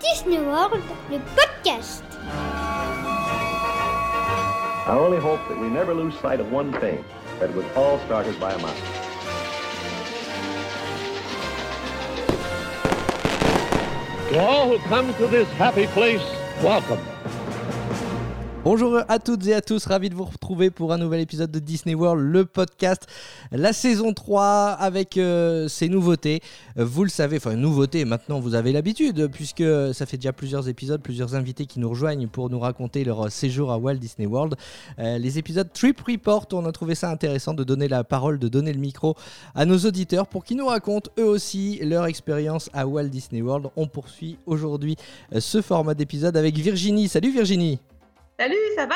Disney World, le podcast. I only hope that we never lose sight of one thing, that it was all started by a mouse. To all who come to this happy place, welcome. Bonjour à toutes et à tous, ravi de vous retrouver pour un nouvel épisode de Disney World, le podcast, la saison 3 avec euh, ses nouveautés. Euh, Vous le savez, enfin nouveautés, maintenant vous avez l'habitude puisque ça fait déjà plusieurs épisodes, plusieurs invités qui nous rejoignent pour nous raconter leur séjour à Walt Disney World. Euh, les épisodes Trip Report, on a trouvé ça intéressant de donner la parole, de donner le micro à nos auditeurs pour qu'ils nous racontent eux aussi leur expérience à Walt Disney World. On poursuit aujourd'hui euh, ce format d'épisode avec Virginie. Salut Virginie Salut, ça va?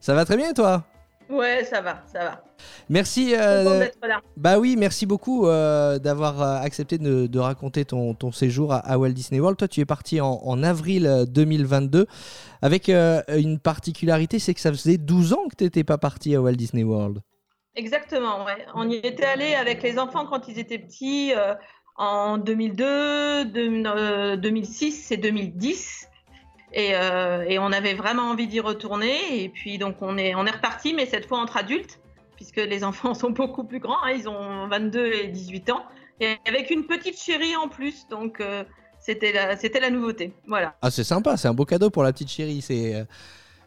Ça va très bien toi? Ouais, ça va, ça va. Merci. euh, là. bah oui, merci beaucoup euh, d'avoir euh, accepté de, de raconter ton, ton séjour à, à Walt Disney World. Toi, tu es parti en, en avril euh, 2022 avec euh, une particularité, c'est que ça faisait 12 ans que tu n'étais pas parti à Walt Disney World. Exactement, ouais. On y était allé avec les enfants quand ils étaient petits en 2002, deux- euh, 2006 et 2010. Et, euh, et on avait vraiment envie d'y retourner. Et puis, donc, on est, on est reparti, mais cette fois entre adultes, puisque les enfants sont beaucoup plus grands. hein, ils ont 22 et 18 ans. Et avec une petite chérie en plus. Donc, euh, c'était la, c'était la nouveauté. Voilà. Ah, c'est sympa, c'est un beau cadeau pour la petite chérie. C'est. euh,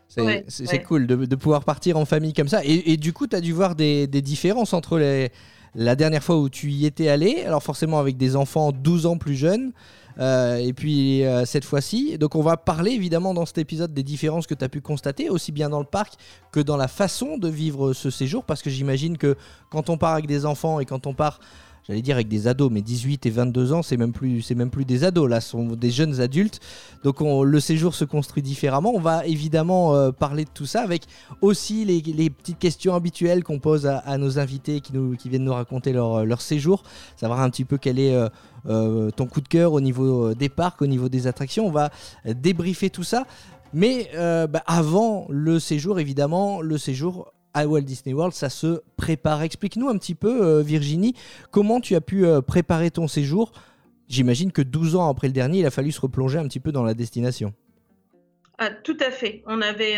C'est Ouais, ouais. cool de, de pouvoir partir en famille comme ça. Et, et du coup, tu as dû voir des, des différences entre les, la dernière fois où tu y étais allé, alors forcément avec des enfants 12 ans plus jeunes, euh, et puis euh, cette fois-ci. Donc on va parler évidemment dans cet épisode des différences que tu as pu constater, aussi bien dans le parc que dans la façon de vivre ce séjour, parce que j'imagine que quand on part avec des enfants et quand on part... J'allais dire avec des ados, mais 18 et 22 ans, c'est même plus, c'est même plus des ados, là, sont des jeunes adultes. Donc on- le séjour se construit différemment. On va évidemment euh, parler de tout ça avec aussi les, petites questions habituelles qu'on pose à, nos invités qui, viennent nous raconter leur, séjour, savoir un petit peu quel est euh, ton coup de cœur au niveau euh, des parcs, au niveau des attractions. On va débriefer tout ça. Mais euh, bah, avant le séjour, évidemment, le séjour à Walt Disney World, ça se prépare. Explique-nous un petit peu, Virginie, comment tu as pu préparer ton séjour J'imagine que 12 ans après le dernier, il a fallu se replonger un petit peu dans la destination. Ah, tout à fait. On avait,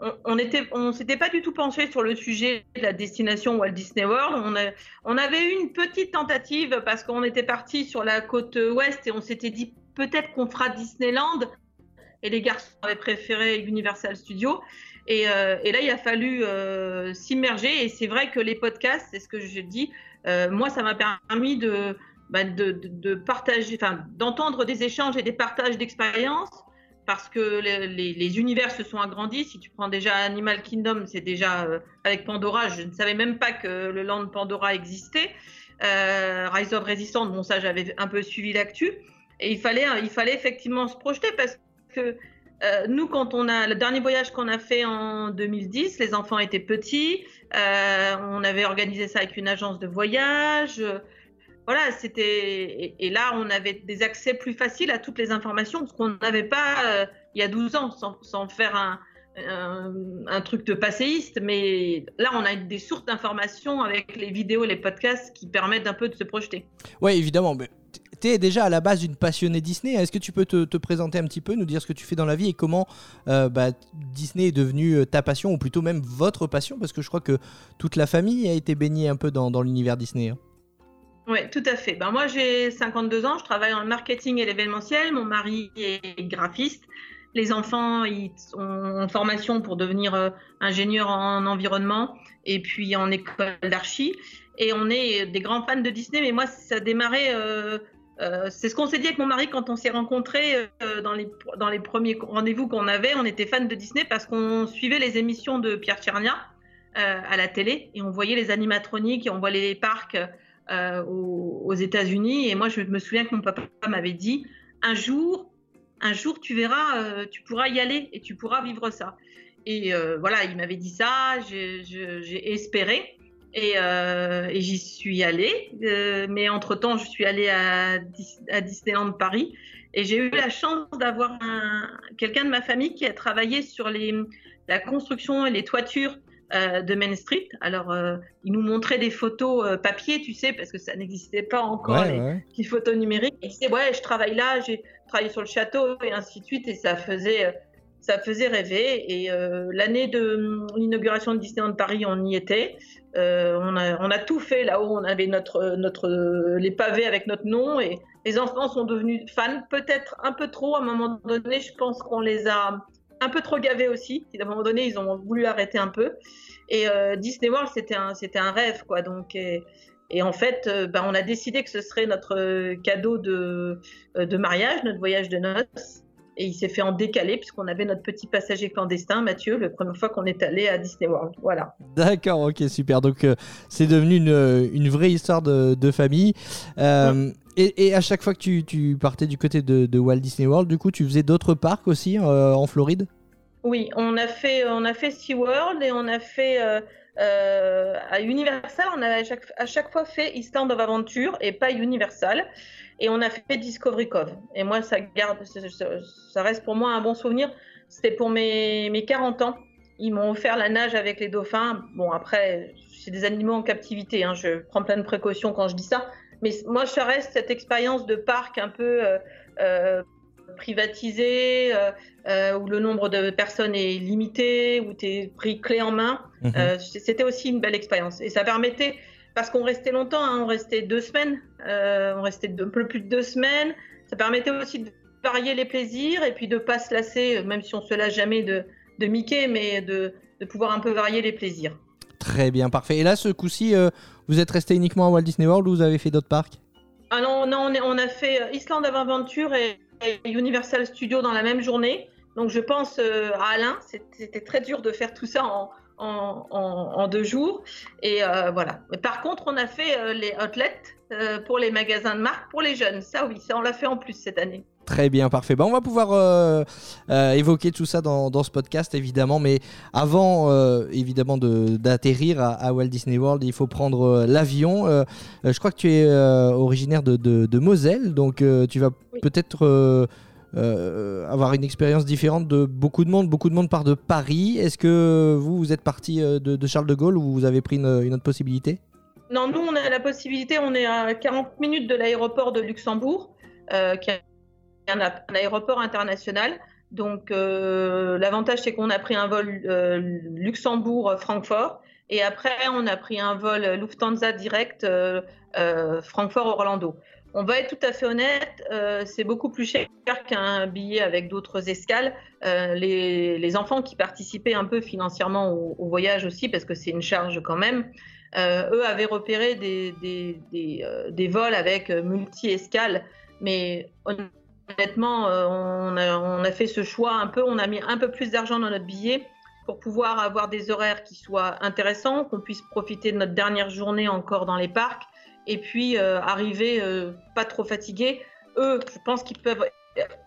on, on était, on s'était pas du tout penché sur le sujet de la destination Walt Disney World. On, avait eu une petite tentative parce qu'on était parti sur la côte ouest et on s'était dit peut-être qu'on fera Disneyland. Et les garçons avaient préféré Universal Studios. Et, euh, là, il a fallu euh, s'immerger. Et c'est vrai que les podcasts, c'est ce que je dis. euh, moi, ça m'a permis de, bah, de, partager, d'entendre des échanges et des partages d'expériences parce que les, univers se sont agrandis. Si tu prends déjà Animal Kingdom, c'est déjà euh, avec Pandora, je ne savais même pas que le land Pandora existait. Euh, Rise of Resistance, bon ça j'avais un peu suivi l'actu. Et il fallait, il fallait effectivement se projeter parce que euh, nous, quand on a le dernier voyage qu'on a fait en 2010, les enfants étaient petits. euh, on avait organisé ça avec une agence de voyage. Voilà, c'était et, et là on avait des accès plus faciles à toutes les informations ce qu'on n'avait pas euh, il y a 12 ans sans, faire un, truc de passéiste mais là on a des sources d'informations avec les vidéos les podcasts qui permettent un peu de se projeter. Ouais, évidemment. Mais tu es déjà à la base une passionnée Disney. Est-ce que tu peux te, te présenter un petit peu, nous dire ce que tu fais dans la vie et comment euh, bah, Disney est devenu euh, ta passion ou plutôt même votre passion Parce que je crois que toute la famille a été baignée un peu dans, dans l'univers Disney. hein. Oui, tout à fait. Ben, moi, j'ai 52 ans, je travaille en marketing et l'événementiel. Mon mari est graphiste. Les enfants ils sont en formation pour devenir euh, ingénieur en environnement et puis en école d'archi. Et on est des grands fans de Disney, mais moi, ça a démarré. euh, euh, c'est ce qu'on s'est dit avec mon mari quand on s'est rencontrés dans, les, dans les premiers rendez-vous qu'on avait. On était fans de Disney parce qu'on suivait les émissions de Pierre Tchernia à la télé et on voyait les animatroniques et on voyait les parcs euh, aux, aux États-Unis. Et moi, je me souviens que mon papa m'avait dit un jour, un jour, tu verras, euh, tu pourras y aller et tu pourras vivre ça. Et euh, voilà, il m'avait dit ça, j'ai espéré. Et, j'y suis allée. Mais entre-temps, je suis allée à, à Disneyland Paris. Et j'ai eu la chance d'avoir un- quelqu'un de ma famille qui a travaillé sur les, la construction et les toitures euh, de Main Street. Alors, euh, il nous montrait des photos euh, papier, tu sais, parce que ça n'existait pas encore, Ouais, les, ouais. les photos numériques. Il disait, ouais, je travaille là, j'ai travaillé sur le château, et ainsi de suite, et ça faisait, euh, ça faisait rêver. Et l'année de l'inauguration de Disneyland Paris, on y était. On, a, on a tout fait là-haut, on avait notre, notre, les pavés avec notre nom, et les enfants sont devenus fans, peut-être un peu trop à un moment donné, je pense qu'on les a un peu trop gavés aussi. À un moment donné, ils ont voulu arrêter un peu. Et euh, Disney World, c'était un, c'était un rêve, quoi. Donc, et, et en fait, euh, ben, on a décidé que ce serait notre euh, cadeau de, euh, de mariage, notre voyage de noces. Et il s'est fait en décalé, puisqu'on avait notre petit passager clandestin, Mathieu, la première fois qu'on est allé à Disney World. Voilà. D'accord, ok, super. Donc euh, c'est devenu une, une vraie histoire de, de famille. Euh, et, et à chaque fois que tu, tu partais du côté de, de Walt Disney World, du coup, tu faisais d'autres parcs aussi euh, en Floride? Oui, on a fait, on a fait SeaWorld et on a fait euh, euh, à Universal, on a à chaque, à chaque fois fait Island of Adventure et pas Universal. Et on a fait Discovery Cove. Et moi, ça garde, reste pour moi un bon souvenir. C'était pour mes, mes 40 ans. Ils m'ont offert la nage avec les dauphins. Bon, après, c'est des animaux en captivité. hein. Je prends plein de précautions quand je dis ça. Mais moi, ça reste cette expérience de parc un peu euh, euh, privatisé, euh, où le nombre de personnes est limité, où tu es pris clé en main. Mhm. C'était aussi une belle expérience. Et ça permettait, parce qu'on restait longtemps, hein, on restait deux semaines, euh, on restait un peu plus de deux semaines, ça permettait aussi de varier les plaisirs et puis de pas se lasser, même si on se lasse jamais de, de Mickey, mais de, de pouvoir un peu varier les plaisirs. Très bien, parfait. Et là, ce coup-ci, euh, vous êtes resté uniquement à Walt Disney World ou vous avez fait d'autres parcs? Ah non, non on, est- on a fait euh, Island of Adventure et, et Universal Studios dans la même journée. Donc je pense euh, à Alain, c'était très dur de faire tout ça en, en, en- en deux jours. Et euh, voilà. Par contre, on a fait euh, les outlets euh, pour les magasins de marque pour les jeunes. Ça oui, ça on l'a fait en plus cette année. Très bien, parfait. Bah, on va pouvoir euh, euh, évoquer tout ça dans, dans ce podcast, évidemment. Mais avant, euh, évidemment, de- d'atterrir à, à Walt Disney World, il faut prendre l'avion. Je crois que tu es originaire de, de- de Moselle, donc tu vas Oui. peut-être euh, avoir une expérience différente de beaucoup de monde. Beaucoup de monde part de Paris. Est-ce que vous, vous êtes parti euh, de, Charles de Gaulle ou vous avez pris une, autre possibilité? Non, nous, on a la possibilité, on est à 40 minutes de l'aéroport de Luxembourg, euh, qui est un, aéroport international. Donc, l'avantage, c'est qu'on a pris un vol Luxembourg-Francfort. Et après, on a pris un vol Lufthansa direct Francfort-Orlando. On va être tout à fait honnête, euh, c'est beaucoup plus cher qu'un billet avec d'autres escales. Euh, les, les enfants qui participaient un peu financièrement au, au voyage aussi, parce que c'est une charge quand même, euh, eux avaient repéré des, des, des, euh, des vols avec multi-escales, mais honnêtement, euh, on, a, on a fait ce choix un peu, on a mis un peu plus d'argent dans notre billet pour pouvoir avoir des horaires qui soient intéressants, qu'on puisse profiter de notre dernière journée encore dans les parcs, et puis euh, arriver euh, pas trop fatigué. Eux, je pense qu'ils peuvent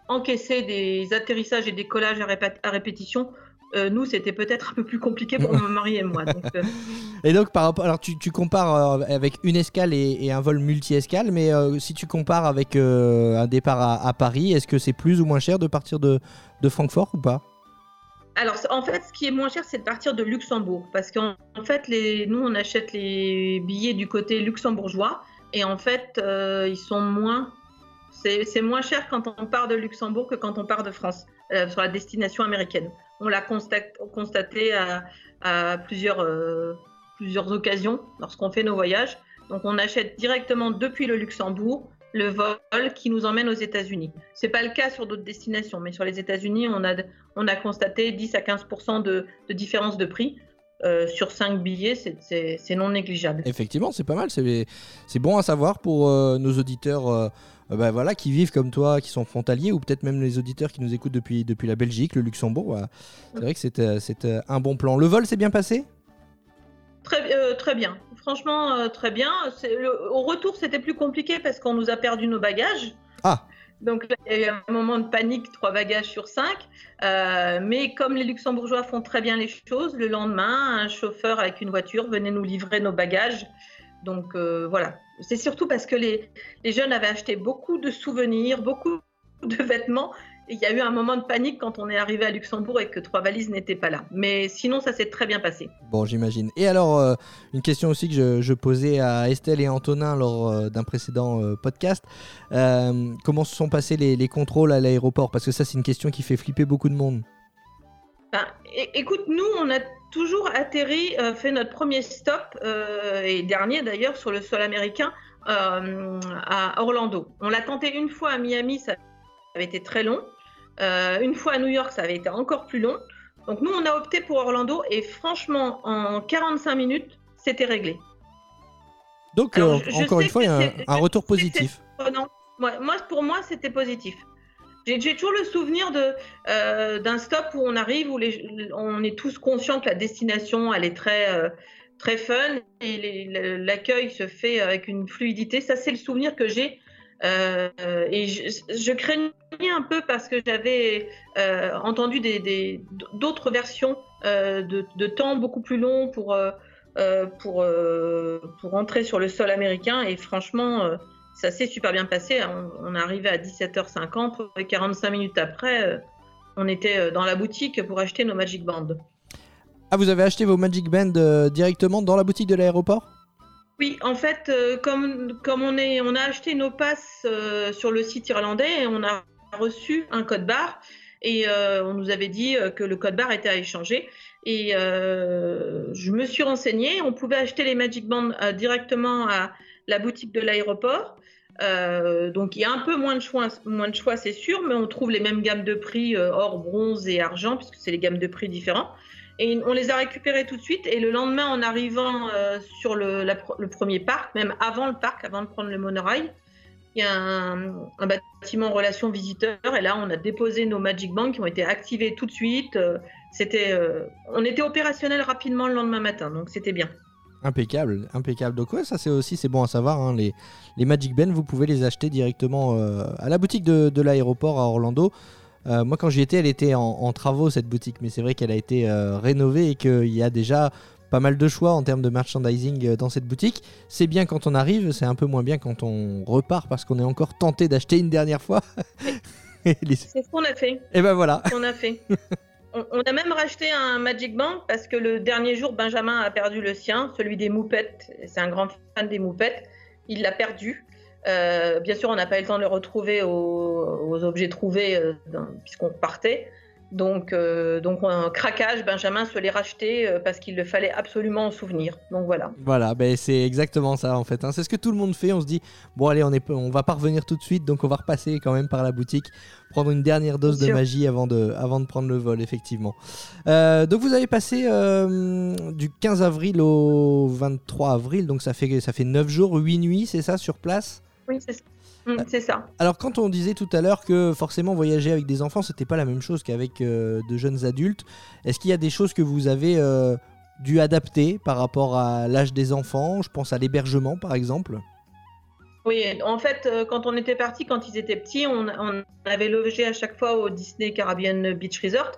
encaisser des atterrissages et des collages à, répé- à répétition. Euh, nous, c'était peut-être un peu plus compliqué pour mon mari et moi. Donc, euh, Et donc, par rapport, alors tu, tu compares euh, avec une escale et, et un vol multi-escale, mais si tu compares avec un départ à, à Paris, est-ce que c'est plus ou moins cher de partir de, de Francfort ou pas? Alors, en fait, ce qui est moins cher, c'est de partir de Luxembourg. Parce qu'en en fait, les, nous, on achète les billets du côté luxembourgeois. Et en fait, euh, ils sont moins. C'est moins cher quand on part de Luxembourg que quand on part de France, euh, sur la destination américaine. On l'a constat- constaté à, euh, plusieurs occasions lorsqu'on fait nos voyages. Donc, on achète directement depuis le Luxembourg le vol qui nous emmène aux États-Unis. C'est pas le cas sur d'autres destinations, mais sur les États-Unis, on a, on a constaté 10 à 15 de, de différence de prix. Euh, sur 5 billets, c'est- non négligeable. Effectivement, c'est pas mal, c'est bon à savoir pour euh, nos auditeurs euh, bah, voilà, qui vivent comme toi, qui sont frontaliers, ou peut-être même les auditeurs qui nous écoutent depuis, depuis la Belgique, le Luxembourg. voilà. C'est vrai que c'est euh, un bon plan. Le vol s'est bien passé? Très, euh, très bien. Franchement, euh, très bien. Le- au retour, c'était plus compliqué parce qu'on nous a perdu nos bagages. Ah. Donc, là, il y a eu un moment de panique, trois bagages sur cinq. Euh, mais comme les Luxembourgeois font très bien les choses, le lendemain, un chauffeur avec une voiture venait nous livrer nos bagages. Donc, euh, voilà. C'est surtout parce que les, les jeunes avaient acheté beaucoup de souvenirs, beaucoup de vêtements. Il y a eu un moment de panique quand on est arrivé à Luxembourg et que trois valises n'étaient pas là. Mais sinon, ça s'est très bien passé. Bon, j'imagine. Et alors, euh, une question aussi que je, je, posais à Estelle et Antonin lors euh, d'un précédent euh, podcast. Comment se sont passés les, les contrôles à l'aéroport? Parce que ça, c'est une question qui fait flipper beaucoup de monde. Ben, écoute, nous, on a toujours atterri, fait notre premier stop, et dernier d'ailleurs, sur le sol américain, à Orlando. On l'a tenté une fois à Miami, ça avait été très long. Euh, une fois à New York, ça avait été encore plus long. Donc nous, on a opté pour Orlando, et franchement, en 45 minutes, c'était réglé. Donc, Alors, euh, je- encore une fois, un, un retour positif. Non, moi, pour moi, c'était positif. J'ai toujours le souvenir euh, d'un stop où on arrive, où les, on est tous conscients que la destination, elle est très euh, très fun et l'accueil se fait avec une fluidité. Ça, c'est le souvenir que j'ai. Euh, et je, craignais un peu parce que j'avais euh, entendu d'autres versions euh, de, temps beaucoup plus longs pour pour pour entrer sur le sol américain. Et franchement. ça s'est super bien passé. On, on est à 17h50 et 45 minutes après, on était dans la boutique pour acheter nos Magic Bands. Ah, vous avez acheté vos Magic Band euh, directement dans la boutique de l'aéroport? Oui, en fait, euh, comme, on, a acheté nos passes euh, sur le site irlandais, on a reçu un code barre et euh, on nous avait dit que le code barre était à échanger. Et je me suis renseignée, on pouvait acheter les Magic Bands directement à la boutique de l'aéroport. Donc il y a un peu moins de choix, c'est sûr, mais on trouve les mêmes gammes de prix or, bronze et argent, puisque c'est les gammes de prix différents. Et on les a récupérés tout de suite. Et le lendemain, en arrivant euh, sur le, premier parc, même avant le parc, avant de prendre le monorail, il y a un, bâtiment relation visiteur. Et là, on a déposé nos Magic Bands qui ont été activés tout de suite. Euh, C'était, euh, on était opérationnel rapidement le lendemain matin, donc c'était bien. Impeccable, impeccable. Donc ouais, ça c'est aussi c'est bon à savoir. hein, les, Magic Band, vous pouvez les acheter directement à la boutique de l'aéroport à Orlando. Euh, moi quand j'y étais, elle était en, en travaux cette boutique, mais c'est vrai qu'elle a été euh, rénovée et qu'il y a déjà pas mal de choix en termes de merchandising euh, dans cette boutique. C'est bien quand on arrive, c'est un peu moins bien quand on repart parce qu'on est encore tenté d'acheter une dernière fois. les- C'est ce qu'on a fait. et ben voilà. qu'on a fait. On, on a même racheté un Magic Band parce que le dernier jour, Benjamin a perdu le sien, celui des moupettes. C'est un grand fan des moupettes. Il l'a perdu. Euh, bien sûr, on n'a pas eu le temps de le retrouver aux, aux objets trouvés euh, puisqu'on partait. Donc, euh, donc un craquage, Benjamin se l'est racheté parce qu'il le fallait absolument en souvenir. Donc voilà. Voilà, ben c'est exactement ça en fait. hein. C'est ce que tout le monde fait. On se dit, bon allez, on, est, on va pas revenir tout de suite, donc on va repasser quand même par la boutique, prendre une dernière dose de magie avant de, avant de prendre le vol, effectivement. Euh, donc vous avez passé euh, du 15 avril au 23 avril, donc ça fait, ça fait 9 jours, 8 nuits, c'est ça, sur place? Oui, c'est ça. Mm, c'est ça. alors quand on disait tout à l'heure que forcément voyager avec des enfants c'était pas la même chose qu'avec euh, de jeunes adultes, est-ce qu'il y a des choses que vous avez euh, dû adapter par rapport à l'âge des enfants? Je pense à l'hébergement par exemple. Oui, en fait, euh, quand on était parti, quand ils étaient petits, on, on avait logé à chaque fois au Disney Caribbean Beach Resort.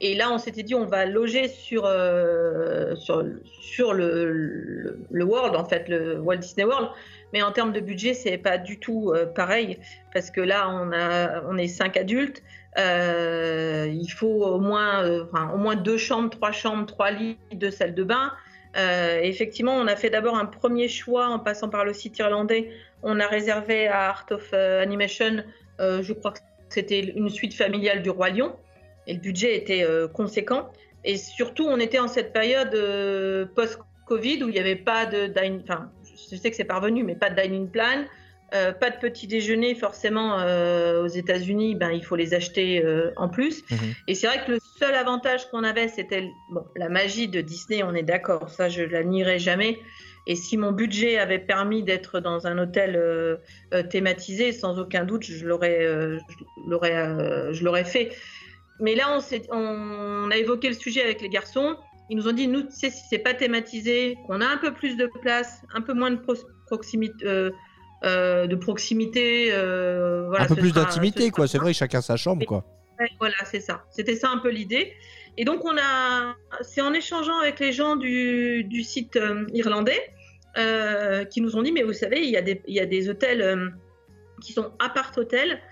Et là, on s'était dit, on va loger sur, euh, sur, sur le, le, le World, en fait, le Walt Disney World. Mais en termes de budget, c'est pas du tout euh, pareil. Parce que là, on, a, on est cinq adultes. Euh, il faut au moins, euh, au moins deux chambres, trois chambres, trois lits, deux salles de bain. Effectivement, on a fait d'abord un premier choix en passant par le site irlandais. On a réservé à Art of Animation, je crois que c'était une suite familiale du Roi Lion. Et le budget était conséquent. Et surtout, on était en cette période post-Covid où il n'y avait pas de enfin, je sais que c'est parvenu, mais pas de dining plan, euh, pas de petit déjeuner forcément euh, aux États-Unis. Ben, il faut les acheter euh, en plus. Mhm. Et c'est vrai que le seul avantage qu'on avait, c'était bon, la magie de Disney. On est d'accord, ça je la nierai jamais. Et si mon budget avait permis d'être dans un hôtel thématisé, sans aucun doute, je l'aurais, je l'aurais, je l'aurais fait. Mais là, on, s'est- on a évoqué le sujet avec les garçons. Ils nous ont dit, nous, tu sais, si c'est pas thématisé, qu'on a un peu plus de place, un peu moins de pro- proximité, euh, euh, de proximité, euh, voilà, un peu plus d'intimité ce quoi, c'est vrai, chacun sa chambre quoi. Ouais, voilà, c'est ça. C'était ça un peu l'idée. Et donc, on a, c'est en échangeant avec les gens du, du site irlandais euh, qui nous ont dit, mais vous savez, il y a des, il y a des hôtels euh, qui sont appart hôtels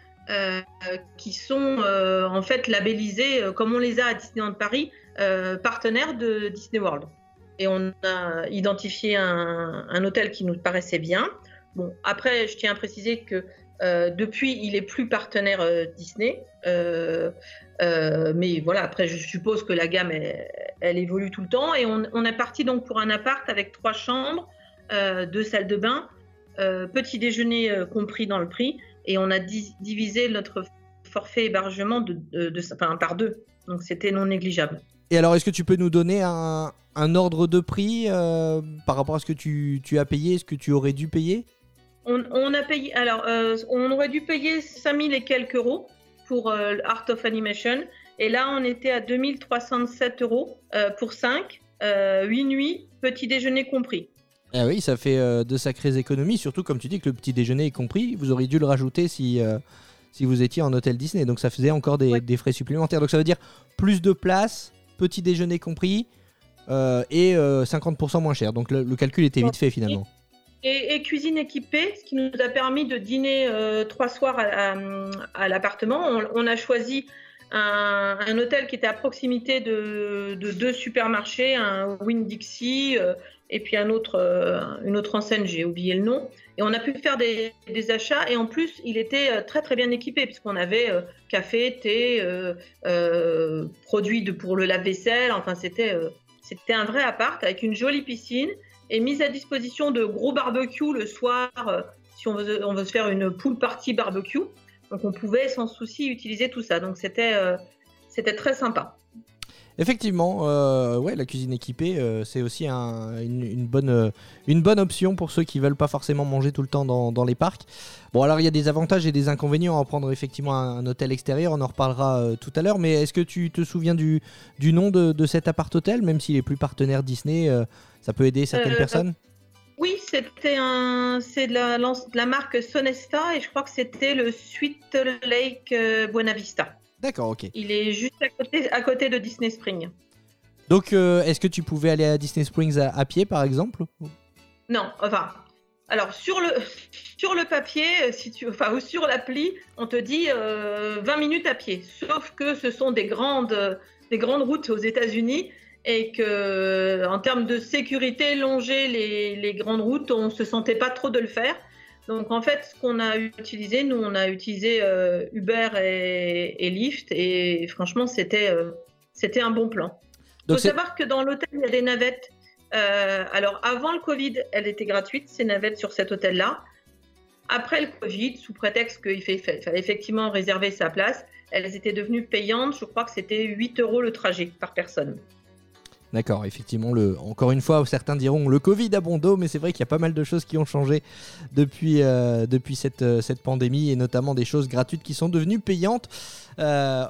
qui sont en fait labellisés, comme on les a à Disneyland Paris, partenaires de Disney World. Et on a identifié un, hôtel qui nous paraissait bien. Bon, après, je tiens à préciser que euh, depuis, il est plus partenaire euh, Disney. Euh, mais voilà, après, je suppose que la gamme, elle, évolue tout le temps. Et on, est parti donc pour un appart avec trois chambres, deux salles de bain, petit déjeuner compris dans le prix. Et on a divisé notre forfait hébergement par deux. Donc c'était non négligeable. Et alors, est-ce que tu peux nous donner un, ordre de prix par rapport à ce que tu, tu as payé, ce que tu aurais dû payer? On, a payé, alors, euh, on aurait dû payer 5000 et quelques euros pour euh, Art of Animation. Et là, on était à 2307 euros euh, pour 5, 8 nuits, petit déjeuner compris. Ah oui, ça fait de sacrées économies, surtout comme tu dis que le petit déjeuner est compris. Vous auriez dû le rajouter si, si vous étiez en hôtel Disney. Donc ça faisait encore des, frais supplémentaires. Donc ça veut dire plus de place, petit déjeuner compris et 50% moins cher. Donc le, calcul était vite fait finalement. Et, cuisine équipée, ce qui nous a permis de dîner euh, trois soirs à, l'appartement. On, a choisi un, hôtel qui était à proximité de, deux supermarchés, un Winn-Dixie euh, et puis euh, une autre enseigne, j'ai oublié le nom. Et on a pu faire des, achats et en plus, il était très très bien équipé puisqu'on avait café, thé, produits pour le lave-vaisselle. Enfin, c'était c'était un vrai appart avec une jolie piscine et mise à disposition de gros barbecues le soir euh, si on veut, on veut se faire une pool party barbecue. Donc on pouvait sans souci utiliser tout ça. Donc c'était euh, c'était très sympa. Effectivement, euh, ouais, la cuisine équipée, c'est aussi une, bonne, une bonne option pour ceux qui veulent pas forcément manger tout le temps dans, les parcs. Bon, alors il y a des avantages et des inconvénients à prendre effectivement un, hôtel extérieur, on en reparlera tout à l'heure, mais est-ce que tu te souviens du, du nom de, de cet appart-hôtel, même s'il est plus partenaire Disney ça peut aider certaines euh, personnes? Oui, c'était un, c'est de la, la, marque Sonesta et je crois que c'était le Sweet Lake euh, Buena Vista. D'accord, ok. Il est juste à côté, à côté de Disney Springs. Donc, euh, est-ce que tu pouvais aller à Disney Springs à, pied, par exemple? Non, enfin, alors sur le, sur le papier, si tu, enfin, ou sur l'appli, on te dit 20 minutes à pied. Sauf que ce sont des grandes, des grandes routes aux États-Unis et que en termes de sécurité, longer les, grandes routes, on se sentait pas trop de le faire. Donc en fait, ce qu'on a utilisé, nous, on a utilisé euh, Uber et, Lyft, et franchement, c'était euh, c'était un bon plan. Il faut savoir que dans l'hôtel, il y a des navettes. Euh, alors avant le Covid, elles étaient gratuites, ces navettes sur cet hôtel-là. Après le Covid, sous prétexte qu'il fallait effectivement réserver sa place, elles étaient devenues payantes. Je crois que c'était 8 euros le trajet par personne. D'accord, effectivement, le, encore une fois, certains diront le Covid a bon dos, mais c'est vrai qu'il y a pas mal de choses qui ont changé depuis, euh, euh, cette pandémie, et notamment des choses gratuites qui sont devenues payantes. Euh,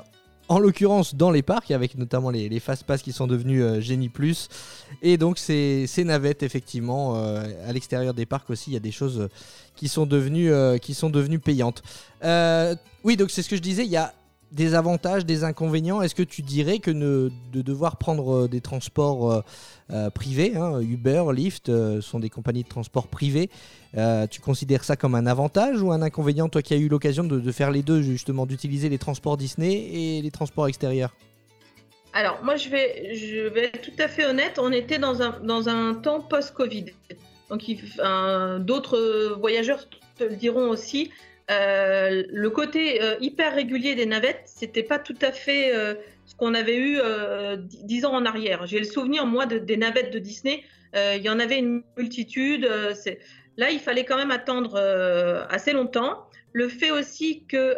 en l'occurrence dans les parcs, avec notamment les, les Fast-Pass qui sont devenus Génie Plus. Et donc ces, ces navettes, effectivement, à l'extérieur des parcs aussi, il y a des choses qui sont devenues, qui sont devenues payantes. oui, donc c'est ce que je disais, il y a des avantages, des inconvénients Est-ce que tu dirais que de devoir prendre euh, des transports euh, euh, privés, hein, Uber, Lyft, sont des compagnies de transport privées, tu considères ça comme un avantage ou un inconvénient, toi qui as eu l'occasion de, faire les deux, justement, d'utiliser les transports Disney et les transports extérieurs? Alors, moi, je vais, je vais être tout à fait honnête. On était dans un, dans un temps post-Covid. Donc, d'autres voyageurs te le diront aussi. Euh, le côté euh, hyper régulier des navettes, c'était pas tout à fait euh, ce qu'on avait eu dix ans en arrière. J'ai le souvenir, moi, des navettes de Disney. Il y en avait une multitude. là, il fallait quand même attendre assez longtemps. Le fait aussi que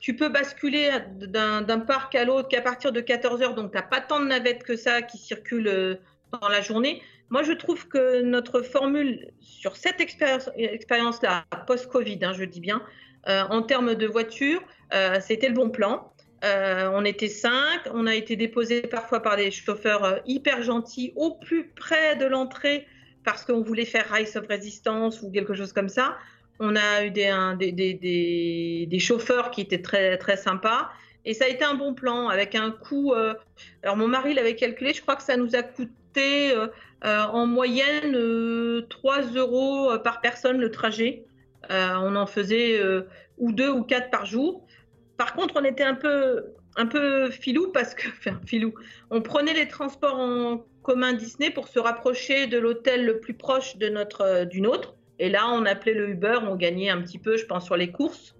tu peux basculer d'un parc à l'autre qu'à partir de 14 heures, donc tu n'as pas tant de navettes que ça qui circulent dans la journée. Moi, je trouve que notre formule sur cette expérience-là, post-Covid, hein, je dis bien, euh, en termes de voiture, euh, c'était le bon plan. Euh, on était cinq, on a été déposé parfois par des chauffeurs hyper gentils au plus près de l'entrée parce qu'on voulait faire Rise of Resistance ou quelque chose comme ça. On a eu des, des, chauffeurs qui étaient très, très sympas. Et ça a été un bon plan avec un coût. alors, mon mari l'avait calculé, je crois que ça nous a coûté euh, en moyenne, 3 euh, euros euh, par personne le trajet. on en faisait ou deux ou quatre par jour. Par contre, on était un peu, un peu filou parce que, enfin, filou, on prenait les transports en commun Disney pour se rapprocher de l'hôtel le plus proche de notre, euh, du nôtre. Et là, on appelait le Uber, on gagnait un petit peu, je pense, sur les courses,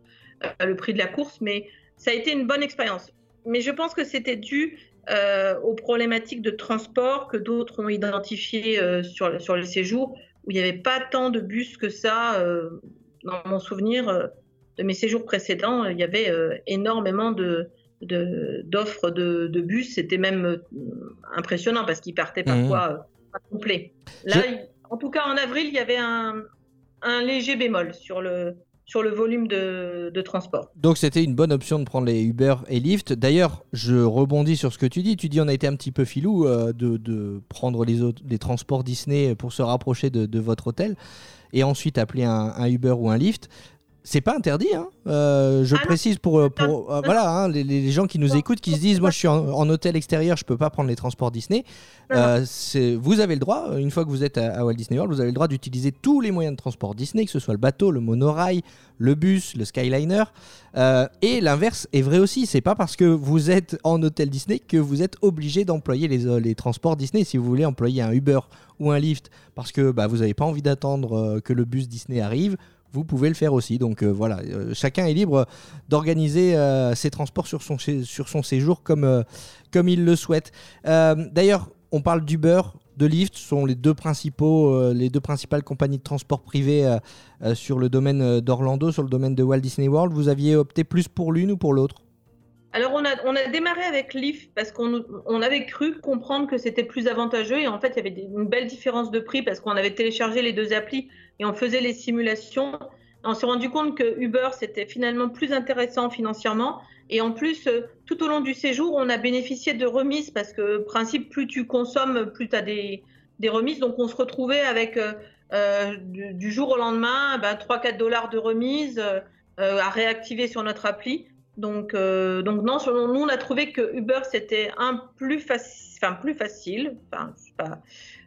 euh, le prix de la course, mais ça a été une bonne expérience. Mais je pense que c'était dû euh, aux problématiques de transport que d'autres ont identifiées euh, sur, sur le séjour, où il n'y avait pas tant de bus que ça. euh, dans mon souvenir de mes séjours précédents, il y avait énormément de d'offres de, de bus. C'était même impressionnant parce qu'ils partaient parfois euh, pas complets. Là, Je- en tout cas, en avril, il y avait un, un léger bémol sur le, sur le volume de, de transport. Donc c'était une bonne option de prendre les Uber et Lyft. D'ailleurs, je rebondis sur ce que tu dis. Tu dis on a été un petit peu filou euh, de, de prendre les, autres, les transports Disney pour se rapprocher de, votre hôtel et ensuite appeler un, un Uber ou un Lyft. C'est pas interdit, hein. Euh, je Ah précise pour, pour euh, voilà hein, les, les gens qui nous écoutent, qui se disent moi je suis en, en hôtel extérieur, je peux pas prendre les transports Disney. Euh, c'est- vous avez le droit, une fois que vous êtes à, à Walt Disney World, vous avez le droit d'utiliser tous les moyens de transport Disney, que ce soit le bateau, le monorail, le bus, le Skyliner. Euh, et l'inverse est vrai aussi. C'est pas parce que vous êtes en hôtel Disney que vous êtes obligé d'employer les, euh, les transports Disney. Si vous voulez employer un Uber ou un Lyft parce que bah, vous n'avez pas envie d'attendre euh, que le bus Disney arrive, vous pouvez le faire aussi. Donc euh, voilà, euh, chacun est libre d'organiser euh, ses transports sur son, séjour comme, il le souhaite. D'ailleurs, on parle d'Uber, de Lyft, sont les deux, principaux, les deux principales compagnies de transport privé sur le domaine d'Orlando, sur le domaine de Walt Disney World. Vous aviez opté plus pour l'une ou pour l'autre? Alors, on a, démarré avec Lyft parce qu'on on avait cru comprendre que c'était plus avantageux et en fait, il y avait une belle différence de prix parce qu'on avait téléchargé les deux applis et on faisait les simulations. On s'est rendu compte que Uber, c'était finalement plus intéressant financièrement. Et en plus, euh, tout au long du séjour, on a bénéficié de remises parce que, principe, plus tu consommes, plus tu as des, remises. Donc, on se retrouvait avec, euh, euh, du, jour au lendemain, ben, 3-4 dollars de remise à réactiver sur notre appli. Donc, non, selon nous, on a trouvé que Uber, c'était un plus, faci- enfin, plus facile. Enfin, je sais.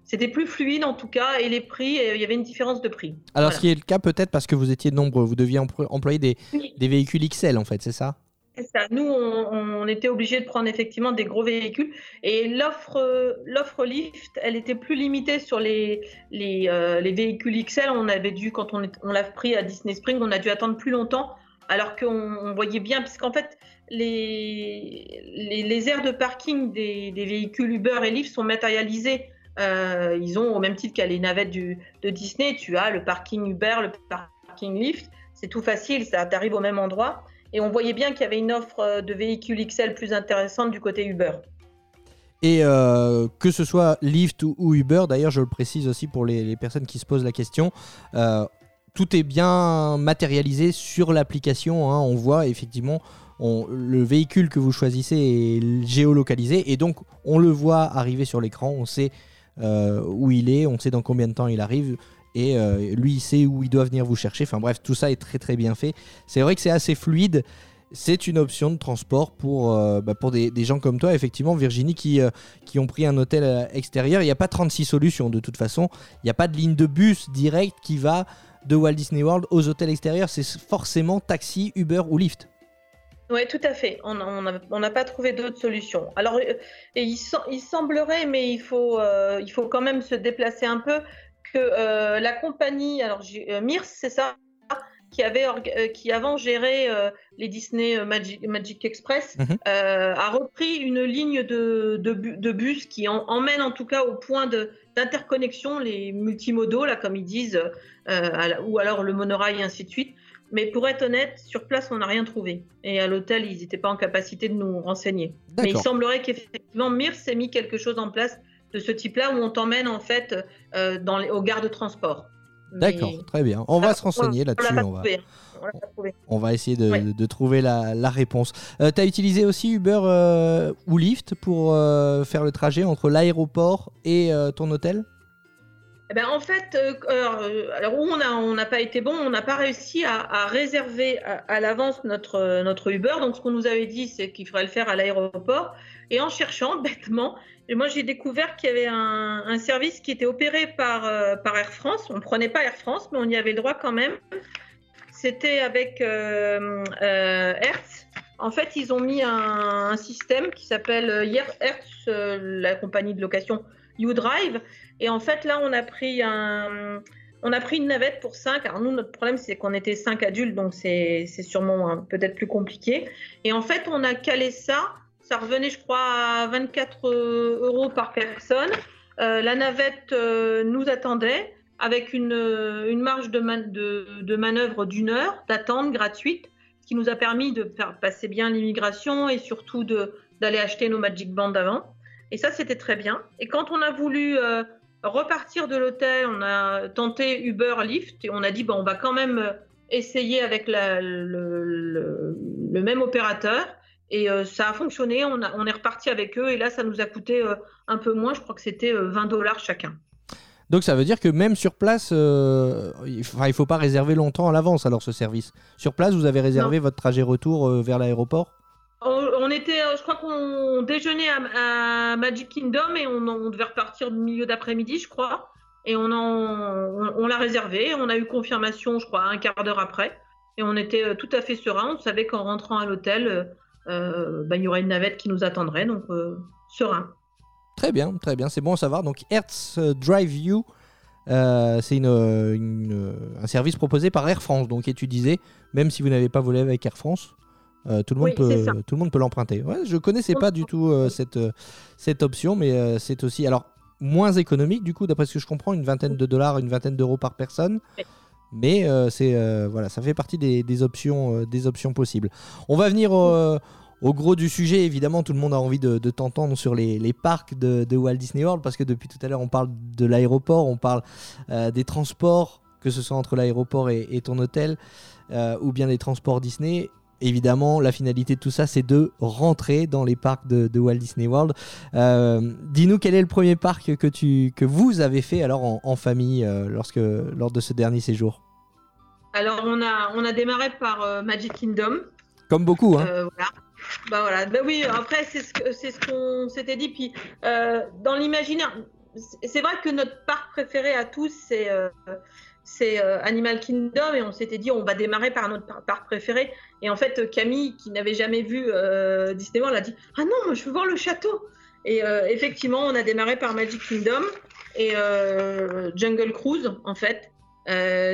C'était plus fluide en tout cas, et les prix, euh, il y avait une différence de prix. Alors, Voilà. ce qui est le cas peut-être parce que vous étiez nombreux, vous deviez emplo- employer des, Oui. des véhicules XL en fait, c'est ça? C'est ça. Nous, on, on était obligé de prendre effectivement des gros véhicules. Et l'offre, l'offre Lyft, elle était plus limitée sur les, les, euh, les véhicules XL. On avait dû, quand on, on l'a pris à Disney Springs, on a dû attendre plus longtemps. Alors qu'on on voyait bien, puisqu'en fait, les, les, les aires de parking des, des véhicules Uber et Lyft sont matérialisées. Euh, ils ont, au même titre qu'à les navettes de Disney, tu as le parking Uber, le parking Lyft. C'est tout facile, ça t'arrive au même endroit. Et on voyait bien qu'il y avait une offre euh, de véhicules XL plus intéressante du côté Uber. Et euh, que ce soit Lyft ou, Uber, d'ailleurs, je le précise aussi pour les, personnes qui se posent la question, tout est bien matérialisé sur l'application. hein. On voit effectivement le véhicule que vous choisissez est géolocalisé et donc on le voit arriver sur l'écran. On sait où il est, on sait dans combien de temps il arrive. Et euh, lui, il sait où il doit venir vous chercher. Enfin bref, tout ça est très très bien fait. C'est vrai que c'est assez fluide. C'est une option de transport pour, euh, bah, des, gens comme toi, effectivement, Virginie, qui, euh, qui ont pris un hôtel euh, extérieur. Il n'y a pas 36 solutions de toute façon. Il n'y a pas de ligne de bus direct qui va de Walt Disney World aux hôtels extérieurs. C'est forcément taxi, Uber ou Lyft. Oui, tout à fait. On n'a on on pas trouvé d'autres solutions. Alors, euh, et il, sem- il semblerait, mais il faut, euh, il faut quand même se déplacer un peu, que euh, la compagnie, alors euh, Mirs, c'est ça, qui avait qui avant gérait les Disney Magic, Magic Express, Mhm. a repris une ligne de, de, bu- de bus qui en- emmène en tout cas au point d'interconnexion les multimodaux là comme ils disent, la- ou alors le monorail et ainsi de suite. Mais pour être honnête, sur place, on n'a rien trouvé. Et à l'hôtel, ils n'étaient pas en capacité de nous renseigner. Mais il semblerait qu'effectivement, Mir s'est mis quelque chose en place de ce type-là où on t'emmène en fait euh, dans les, aux gares de transport. Mais- D'accord, très bien. On va Ah, se renseigner là-dessus. pas On va. On on essayer de, Ouais. de trouver la, la réponse. tu as utilisé aussi Uber euh, ou Lyft pour euh, faire le trajet entre l'aéroport et euh, ton hôtel? Eh ben, en fait, euh, euh, où on n'a pas été bon, on n'a pas réussi à, réserver à, l'avance notre, euh, notre Uber. Donc, ce qu'on nous avait dit, c'est qu'il faudrait le faire à l'aéroport. Et en cherchant, bêtement, moi j'ai découvert qu'il y avait un, service qui était opéré par, Air France. On ne prenait pas Air France, mais on y avait le droit quand même. c'était avec Hertz. En fait, ils ont mis un, un système qui s'appelle Hertz, la compagnie de location U-Drive. Et en fait, là, on a pris un, on a pris une navette pour 5. Alors nous, notre problème, c'est qu'on était 5 adultes, donc c'est sûrement hein, peut-être plus compliqué. Et en fait, on a calé ça. Ça revenait, je crois, à 24 euros par personne. Euh, la navette euh, nous attendait avec une, euh, une marge de, man- de, de manœuvre d'une heure d'attente gratuite, ce qui nous a permis de faire passer bien l'immigration et surtout d'aller acheter nos Magic Bands avant. Et ça, c'était très bien. Et quand on a voulu euh, repartir de l'hôtel, on a tenté Uber, Lyft, et on a dit, bon, on va quand même essayer avec la- le, le- le même opérateur. Et euh, ça a fonctionné, on, a- on est reparti avec eux, et là, ça nous a coûté euh, un peu moins, je crois que c'était euh, 20 dollars chacun. Donc ça veut dire que même sur place, euh, il ne faut pas réserver longtemps à l'avance alors ce service. Sur place, vous avez réservé votre trajet retour vers l'aéroport? Était, euh, je crois qu'on déjeunait à, Magic Kingdom et on, devait repartir au milieu d'après-midi, je crois. Et on, l'a réservé. On a eu confirmation, je crois, un quart d'heure après. Et on était euh, tout à fait serein. On savait qu'en rentrant à l'hôtel, euh, bah, il y aurait une navette qui nous attendrait. Donc, serein. Très bien, très bien, c'est bon à savoir. Donc Hertz Drive You, c'est un service proposé par Air France. Donc disais, même si vous n'avez pas volé avec Air France, euh, tout, le monde Oui, peut, tout le monde peut l'emprunter. Ouais, je connaissais pas du tout euh, cette, euh, cette option, mais euh, c'est aussi alors moins économique du coup, d'après ce que je comprends, une vingtaine de dollars, une vingtaine d'euros par personne. Mais c'est voilà, ça fait partie des, des options, des options possibles. On va venir au gros du sujet. Évidemment, tout le monde a envie de, de t'entendre sur les, les parcs de, de Walt Disney World parce que depuis tout à l'heure, on parle de l'aéroport, on parle des transports, que ce soit entre l'aéroport et, et ton hôtel, ou bien des transports Disney. Évidemment, la finalité de tout ça, c'est de rentrer dans les parcs de, de Walt Disney World. Euh, Dis-nous quel est le premier parc que, tu, que vous avez fait alors en, en famille euh, lorsque, lors de ce dernier séjour? Alors, on a, on a démarré par euh, Magic Kingdom. Comme beaucoup, hein voilà. Bah voilà. Bah oui, après, c'est ce qu'on s'était dit. Puis, dans l'imaginaire, c'est- vrai que notre parc préféré à tous, c'est c'est, euh, Animal Kingdom. Et on s'était dit, on va démarrer par notre par- parc préféré. Et en fait, Camille, qui n'avait jamais vu euh, Disney World, a dit Ah non, moi, je veux voir le château. Et euh, effectivement, on a démarré par Magic Kingdom et euh, Jungle Cruise, en fait,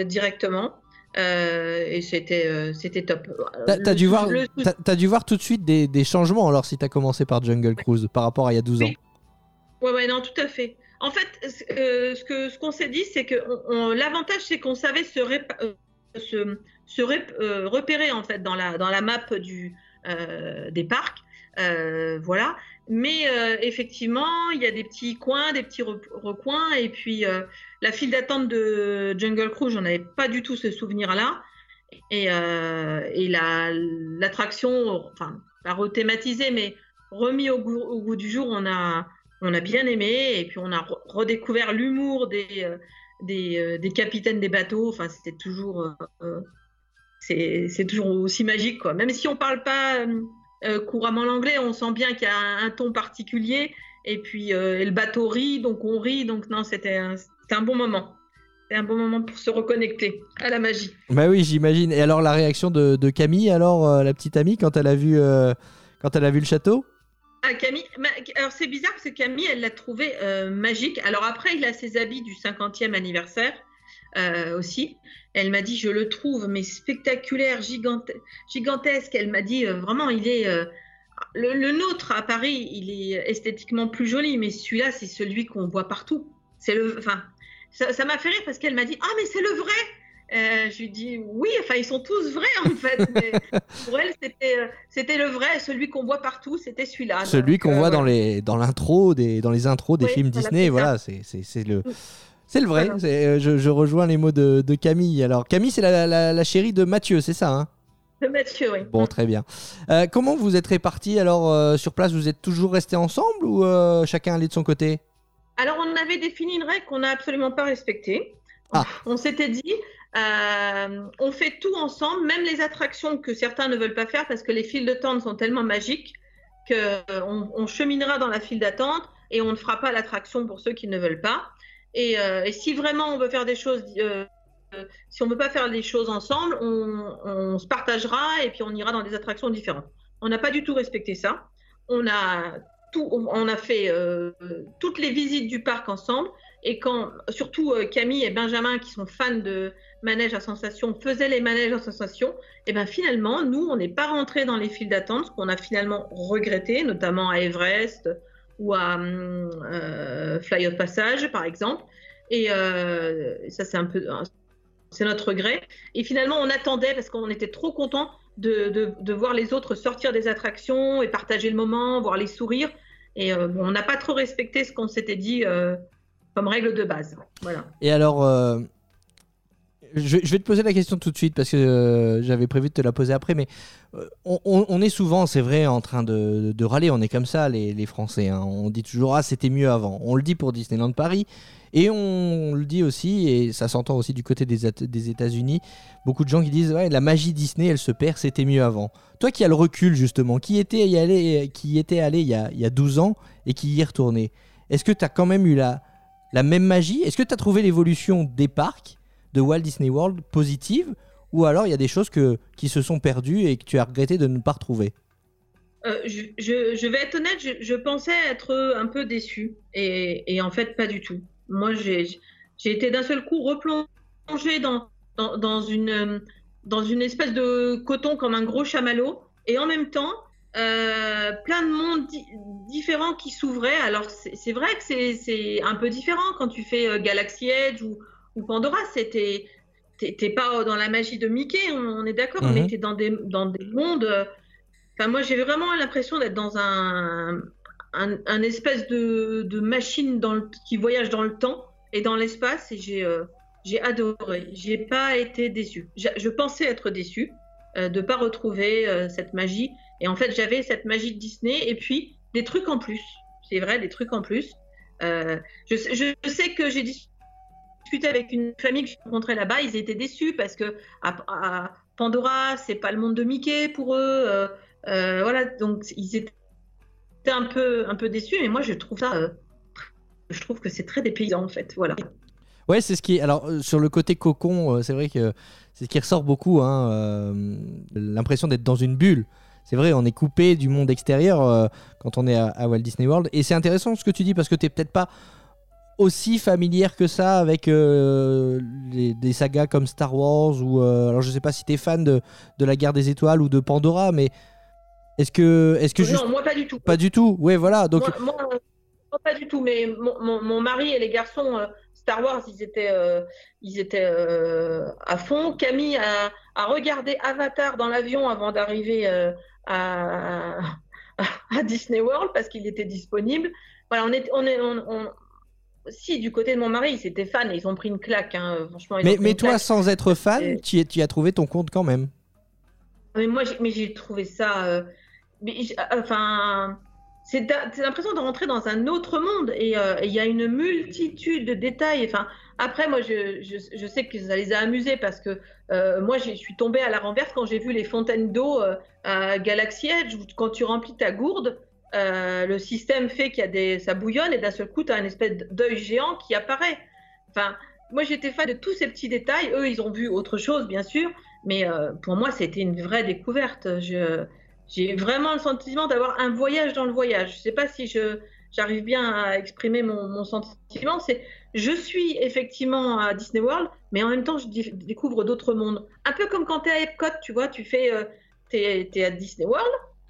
directement. Et c'était c'était top. T'as Le t'as dû, voir- le t'as- t'as dû voir tout de suite des, des changements alors si t'as commencé par Jungle Cruise par rapport à il y a 12 ans. Oui. Ouais, ouais, non, tout à fait. En fait, ce- euh, ce qu'on s'est dit, c'est que l'avantage, c'est qu'on savait se, euh, euh, repérer en fait dans la map des parcs, voilà. Mais effectivement, il y a des petits coins, des petits re- recoins, et puis la file d'attente de Jungle Cruise, j'en avais pas du tout ce souvenir-là. Et, et la l'attraction, enfin pas rethématisée, mais remis au goût du jour, on a on a bien aimé et puis on a re- redécouvert l'humour des, euh, des, euh, des capitaines des bateaux. Enfin, c'était toujours, euh, c'est c'est toujours aussi magique. Même si on parle pas couramment l'anglais, on sent bien qu'il y a un, ton particulier. Et puis le bateau rit, donc on rit. Donc non, c'était un, un bon moment. C'était un bon moment pour se reconnecter à la magie. Bah oui, j'imagine. Et alors la réaction de, Camille, alors la petite amie, quand elle a vu le château? Ah, Camille, alors c'est bizarre parce que Camille, elle l'a trouvé euh, magique. Alors après, il a ses habits du 50e anniversaire euh, aussi. Elle m'a dit, je le trouve, mais spectaculaire, gigante- gigantesque. Elle m'a dit, euh, vraiment, il est. euh, le, le nôtre à Paris, il est esthétiquement plus joli, mais celui-là, c'est celui qu'on voit partout. C'est le, enfin, ça m'a fait rire parce qu'elle m'a dit, ah mais c'est le vrai. Euh, je lui dis oui, enfin ils sont tous vrais en fait. mais pour elle, c'était euh, c'était le vrai, celui qu'on voit partout, c'était celui-là. Celui qu'on euh, voit dans voilà. les dans l'intro des dans les intros des Oui, films Disney. Voilà, c'est c'est c'est le c'est le vrai. Voilà. Euh, Je, je rejoins les mots de, de Camille. Alors Camille, c'est la, la, la chérie de Mathieu, c'est ça hein? Le Mathieu, oui. Bon, très bien. Euh, comment vous êtes répartis alors euh, sur place? Vous êtes toujours restés ensemble ou euh, chacun allait de son côté? Alors, on avait défini une règle qu'on n'a absolument pas respectée. Ah. On s'était dit, euh, on fait tout ensemble, même les attractions que certains ne veulent pas faire parce que les files d'attente sont tellement magiques qu'on on cheminera dans la file d'attente et on ne fera pas l'attraction pour ceux qui ne veulent pas. Et, euh, si vraiment on veut faire des choses euh, si on ne veut pas faire les choses ensemble, on, on, se partagera et puis on ira dans des attractions différentes. On n'a pas du tout respecté ça. On a, tout, on a fait euh, toutes les visites du parc ensemble. Et quand, surtout euh, Camille et Benjamin, qui sont fans de manèges à sensation, faisaient les manèges à sensation, et bien finalement, nous, on n'est pas rentrés dans les files d'attente, ce qu'on a finalement regretté, notamment à Everest ou à euh, Fly of Passage, par exemple. Et ça, c'est un peu, c'est notre regret. Et finalement, on attendait parce qu'on était trop contents de, voir les autres sortir des attractions et partager le moment, voir les sourires. Et euh, on n'a pas trop respecté ce qu'on s'était dit euh, comme règle de base. Voilà. Et alors, euh, je, vais te poser la question tout de suite parce que j'avais prévu de te la poser après, mais on, on, est souvent, c'est vrai, en train de, de, râler. On est comme ça, les, les Français. Hein. On dit toujours ah c'était mieux avant. On le dit pour Disneyland Paris. Et on le dit aussi, et ça s'entend aussi du côté des, des États-Unis, beaucoup de gens qui disent ouais, la magie Disney, elle se perd, c'était mieux avant. Toi qui as le recul justement, qui était y allé, qui était allé il y, a, il y a 12 ans et qui y est retourné, est-ce que tu as quand même eu la, la même magie Est-ce que tu as trouvé l'évolution des parcs de Walt Disney World positive ou alors il y a des choses que, qui se sont perdues et que tu as regretté de ne pas retrouver euh, je, vais être honnête, je, pensais être un peu déçu et, en fait pas du tout moi, j'ai été d'un seul coup replongée dans, dans, une, dans une espèce de coton comme un gros chamallow. Et en même temps, euh, plein de mondes différents qui s'ouvraient. Alors, c'est vrai que c'est un peu différent quand tu fais euh, Galaxy Edge ou, ou Pandora. C'était. T'es pas dans la magie de Mickey, on, est d'accord, on mhm. était dans des, dans des mondes. Euh, enfin, moi, j'ai vraiment l'impression d'être dans un, un, espèce de, de machine dans le, qui voyage dans le temps et dans l'espace et j'ai euh, j'ai adoré. J'ai pas été déçue. Je, pensais être déçue de pas retrouver cette magie et en fait j'avais cette magie de Disney et puis des trucs en plus. C'est vrai, des trucs en plus. Je, je, sais que j'ai discuté avec une famille que j'ai rencontrée là-bas, ils étaient déçus parce que à, Pandora, c'est pas le monde de Mickey pour eux. voilà, donc ils étaient un peu, un peu déçu, mais moi je trouve ça, euh, je trouve que c'est très dépaysant en fait. Voilà. Ouais, c'est ce qui. Alors euh, sur le côté cocon, euh, c'est vrai que c'est ce qui ressort beaucoup. Hein, L'impression d'être dans une bulle. C'est vrai, on est coupé du monde extérieur quand on est à, Walt Disney World. Et c'est intéressant ce que tu dis parce que tu peut-être pas aussi familière que ça avec des sagas comme Star Wars ou alors je sais pas si tu es fan de, de, la guerre des étoiles ou de Pandora mais est-ce que, est-ce que non, moi pas du tout. Pas du tout. Ouais, voilà. Donc moi, pas du tout. Mais mon, mon, mari et les garçons euh, Star Wars, ils étaient, euh, ils étaient euh, à fond. Camille a, a, regardé Avatar dans l'avion avant d'arriver à, à, Disney World parce qu'il était disponible. Voilà, on est, on est, on, si du côté de mon mari, ils étaient fans, ils ont pris une claque. Hein, franchement. mais, mais toi, sans être fan, tu, tu as trouvé ton compte quand même? Mais moi, mais j'ai trouvé ça enfin, c'est l'impression de rentrer dans un autre monde et euh, il y a une multitude de détails. Enfin, après, moi, je, sais que ça les a amusés parce que euh, moi, je suis tombée à la renverse quand j'ai vu les fontaines d'eau euh, à Galaxy Edge quand tu remplis ta gourde, le système fait qu'il y a des, ça bouillonne et d'un seul coup, tu as un espèce d'œil géant qui apparaît. Enfin, moi, j'étais fan de tous ces petits détails. Eux, ils ont vu autre chose, bien sûr, mais pour moi, c'était une vraie découverte. Je, j'ai vraiment le sentiment d'avoir un voyage dans le voyage. Je ne sais pas si je, j'arrive bien à exprimer mon, mon sentiment. C'est je suis effectivement à Disney World, mais en même temps, je découvre d'autres mondes. Un peu comme quand tu es à Epcot, tu vois, tu fais, euh, tu es, à Disney World,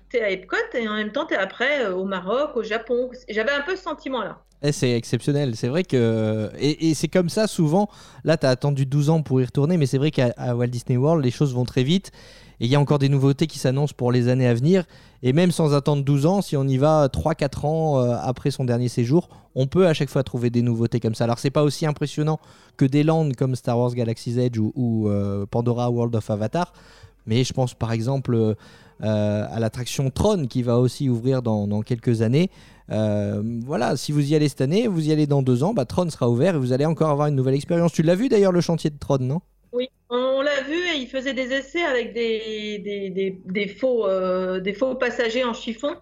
tu es à Epcot, et en même temps, tu es après euh, au Maroc, au Japon. J'avais un peu ce sentiment-là. Eh, c'est exceptionnel, c'est vrai que. Et, et c'est comme ça souvent. Là, tu as attendu 12 ans pour y retourner, mais c'est vrai qu'à Walt Disney World, les choses vont très vite. Et il y a encore des nouveautés qui s'annoncent pour les années à venir. Et même sans attendre 12 ans, si on y va 3-4 ans euh, après son dernier séjour, on peut à chaque fois trouver des nouveautés comme ça. Alors c'est pas aussi impressionnant que des landes comme Star Wars Galaxy's Edge ou, euh, Pandora World of Avatar. Mais je pense par exemple euh, à l'attraction Tron qui va aussi ouvrir dans, quelques années. voilà, si vous y allez cette année, vous y allez dans deux ans, bah, Tron sera ouvert et vous allez encore avoir une nouvelle expérience. Tu l'as vu d'ailleurs le chantier de Tron, non? On l'a vu et il faisait des essais avec des, des, des, faux, euh, des faux passagers en chiffon.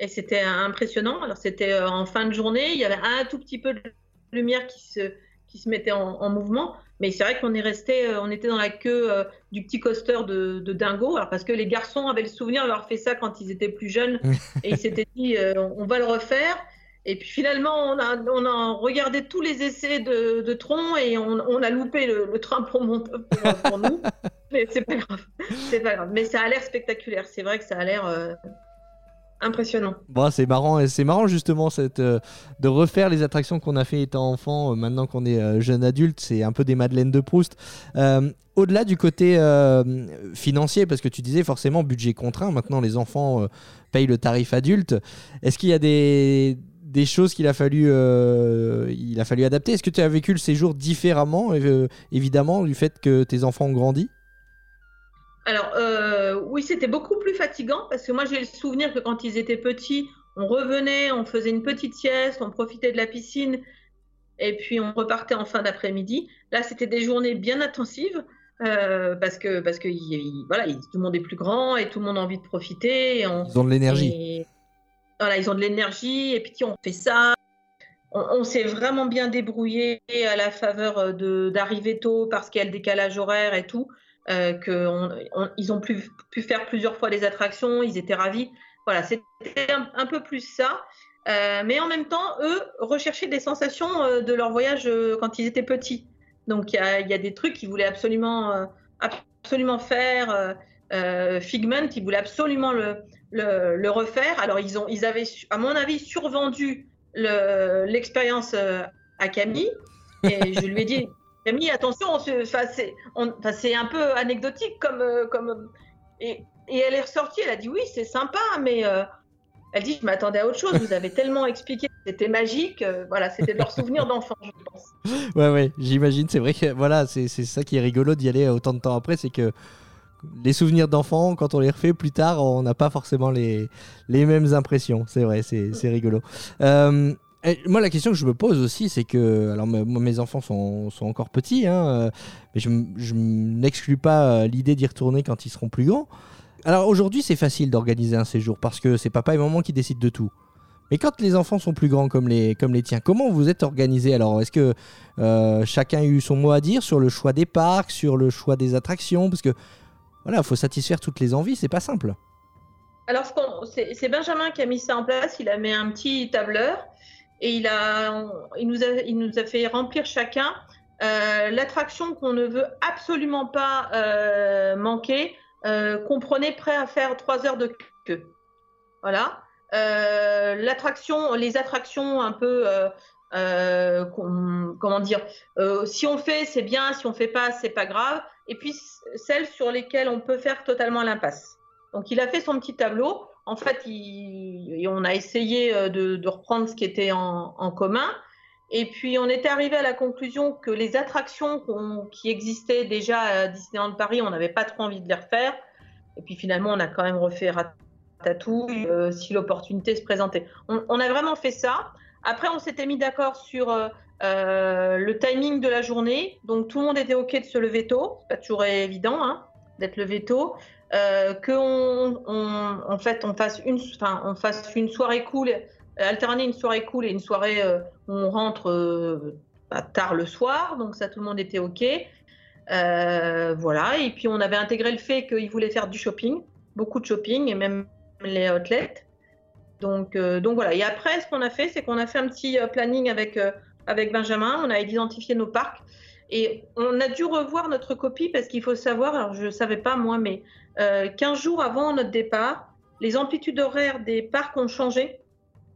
Et c'était impressionnant. Alors c'était euh, en fin de journée, il y avait un tout petit peu de lumière qui se, qui se mettait en, en mouvement. Mais c'est vrai qu'on est resté, euh, on était dans la queue euh, du petit coaster de, de Dingo, alors parce que les garçons avaient le souvenir d'avoir fait ça quand ils étaient plus jeunes et ils s'étaient dit euh, on va le refaire. Et puis finalement, on a, on a regardé tous les essais de, de Tron et on, on a loupé le, le train pour, mon, pour, pour nous. Mais c'est pas grave, c'est pas grave. Mais ça a l'air spectaculaire. C'est vrai que ça a l'air euh, impressionnant. Bon, c'est marrant, c'est marrant justement cette, euh, de refaire les attractions qu'on a fait étant enfant, euh, maintenant qu'on est euh, jeune adulte, c'est un peu des Madeleines de Proust. Au-delà du côté financier, parce que tu disais forcément budget contraint, maintenant les enfants payent le tarif adulte, est-ce qu'il y a des, des choses qu'il a fallu, euh, il a fallu adapter Est-ce que tu as vécu le séjour différemment, euh, évidemment, du fait que tes enfants ont grandi? Alors, euh, oui, c'était beaucoup plus fatigant parce que moi, j'ai le souvenir que quand ils étaient petits, on revenait, on faisait une petite sieste, on profitait de la piscine et puis on repartait en fin d'après-midi. Là, c'était des journées bien intensives euh, parce que, parce que il- il- voilà, il- tout le monde est plus grand et tout le monde a envie de profiter. et on- Ils ont de l'énergie. Ils ont de l'énergie et puis on fait ça. On, s'est vraiment bien débrouillé à la faveur euh, d'arriver tôt parce qu'il y a le décalage horaire et tout. Euh, que on- ont pu, faire plusieurs fois les attractions, ils étaient ravis. Voilà, c'était un, peu plus ça. Euh, mais en même temps, eux recherchaient des sensations euh, de leur voyage quand ils étaient petits. Donc il y a, y a des trucs qu'ils voulaient absolument, absolument faire. Figment, ils voulaient absolument le, le, le refaire. Alors, ils, ont, ils avaient, à mon avis, survendu le- l'expérience euh, à Camille. Et je lui ai dit, Camille, attention, c'est un peu anecdotique comme. euh, comme et, et elle est ressortie, elle a dit, oui, c'est sympa, mais. euh, elle dit, je m'attendais à autre chose. Vous avez tellement expliqué c'était magique. euh, voilà, c'était leur souvenir d'enfant, je pense. Ouais, ouais, j'imagine. C'est vrai que voilà, c'est c'est ça qui est rigolo d'y aller autant de temps après, c'est que les souvenirs d'enfants, quand on les refait plus tard, on n'a pas forcément les, les mêmes impressions. C'est vrai, c'est rigolo. Euh, moi, la question que je me pose aussi, c'est que, alors mes enfants sont, sont encore petits, hein, euh, mais je, je n'exclus pas euh, l'idée d'y retourner quand ils seront plus grands. Alors aujourd'hui, c'est facile d'organiser un séjour parce que c'est papa et maman qui décident de tout. Mais quand les enfants sont plus grands comme les, comme les tiens, comment vous êtes organisé Alors, est-ce que chacun a eu son mot à dire sur le choix des parcs, sur le choix des attractions? Parce que voilà, il faut satisfaire toutes les envies, c'est pas simple. Alors, c'est Benjamin qui a mis ça en place. Il a mis un petit tableur et il, a, il, nous, a, il nous a fait remplir chacun euh, l'attraction qu'on ne veut absolument pas euh, manquer, euh, qu'on prenait prêt à faire trois heures de queue. Voilà. Euh, L'attraction, les attractions un peu, comment dire, si on fait, c'est bien, si on fait pas, c'est pas grave. Et puis celles sur lesquelles on peut faire totalement l'impasse. Donc il a fait son petit tableau. En fait, on a essayé euh, de, reprendre ce qui était en, commun. Et puis on était arrivé à la conclusion que les attractions qui existaient déjà à Disneyland Paris, on n'avait pas trop envie de les refaire. Et puis finalement, on a quand même refait Ratatouille euh, si l'opportunité se présentait. On, on a vraiment fait ça. Après, on s'était mis d'accord sur euh, euh, le timing de la journée. Donc tout le monde était OK de se lever tôt. C'est pas toujours évident hein, d'être levé tôt. Euh, qu'on on, en fait, on fasse une, soirée cool, alterner une soirée cool et une soirée euh, où on rentre euh, bah, tard le soir. Donc ça, tout le monde était OK. Voilà. Et puis on avait intégré le fait qu'ils voulaient faire du shopping, beaucoup de shopping et même les outlets. Donc, donc voilà. Et après, ce qu'on a fait, c'est qu'on a fait un petit planning avec, avec Benjamin. On a identifié nos parcs. Et on a dû revoir notre copie parce qu'il faut savoir, alors je ne savais pas moi, mais euh, 15 jours avant notre départ, les amplitudes horaires des parcs ont changé.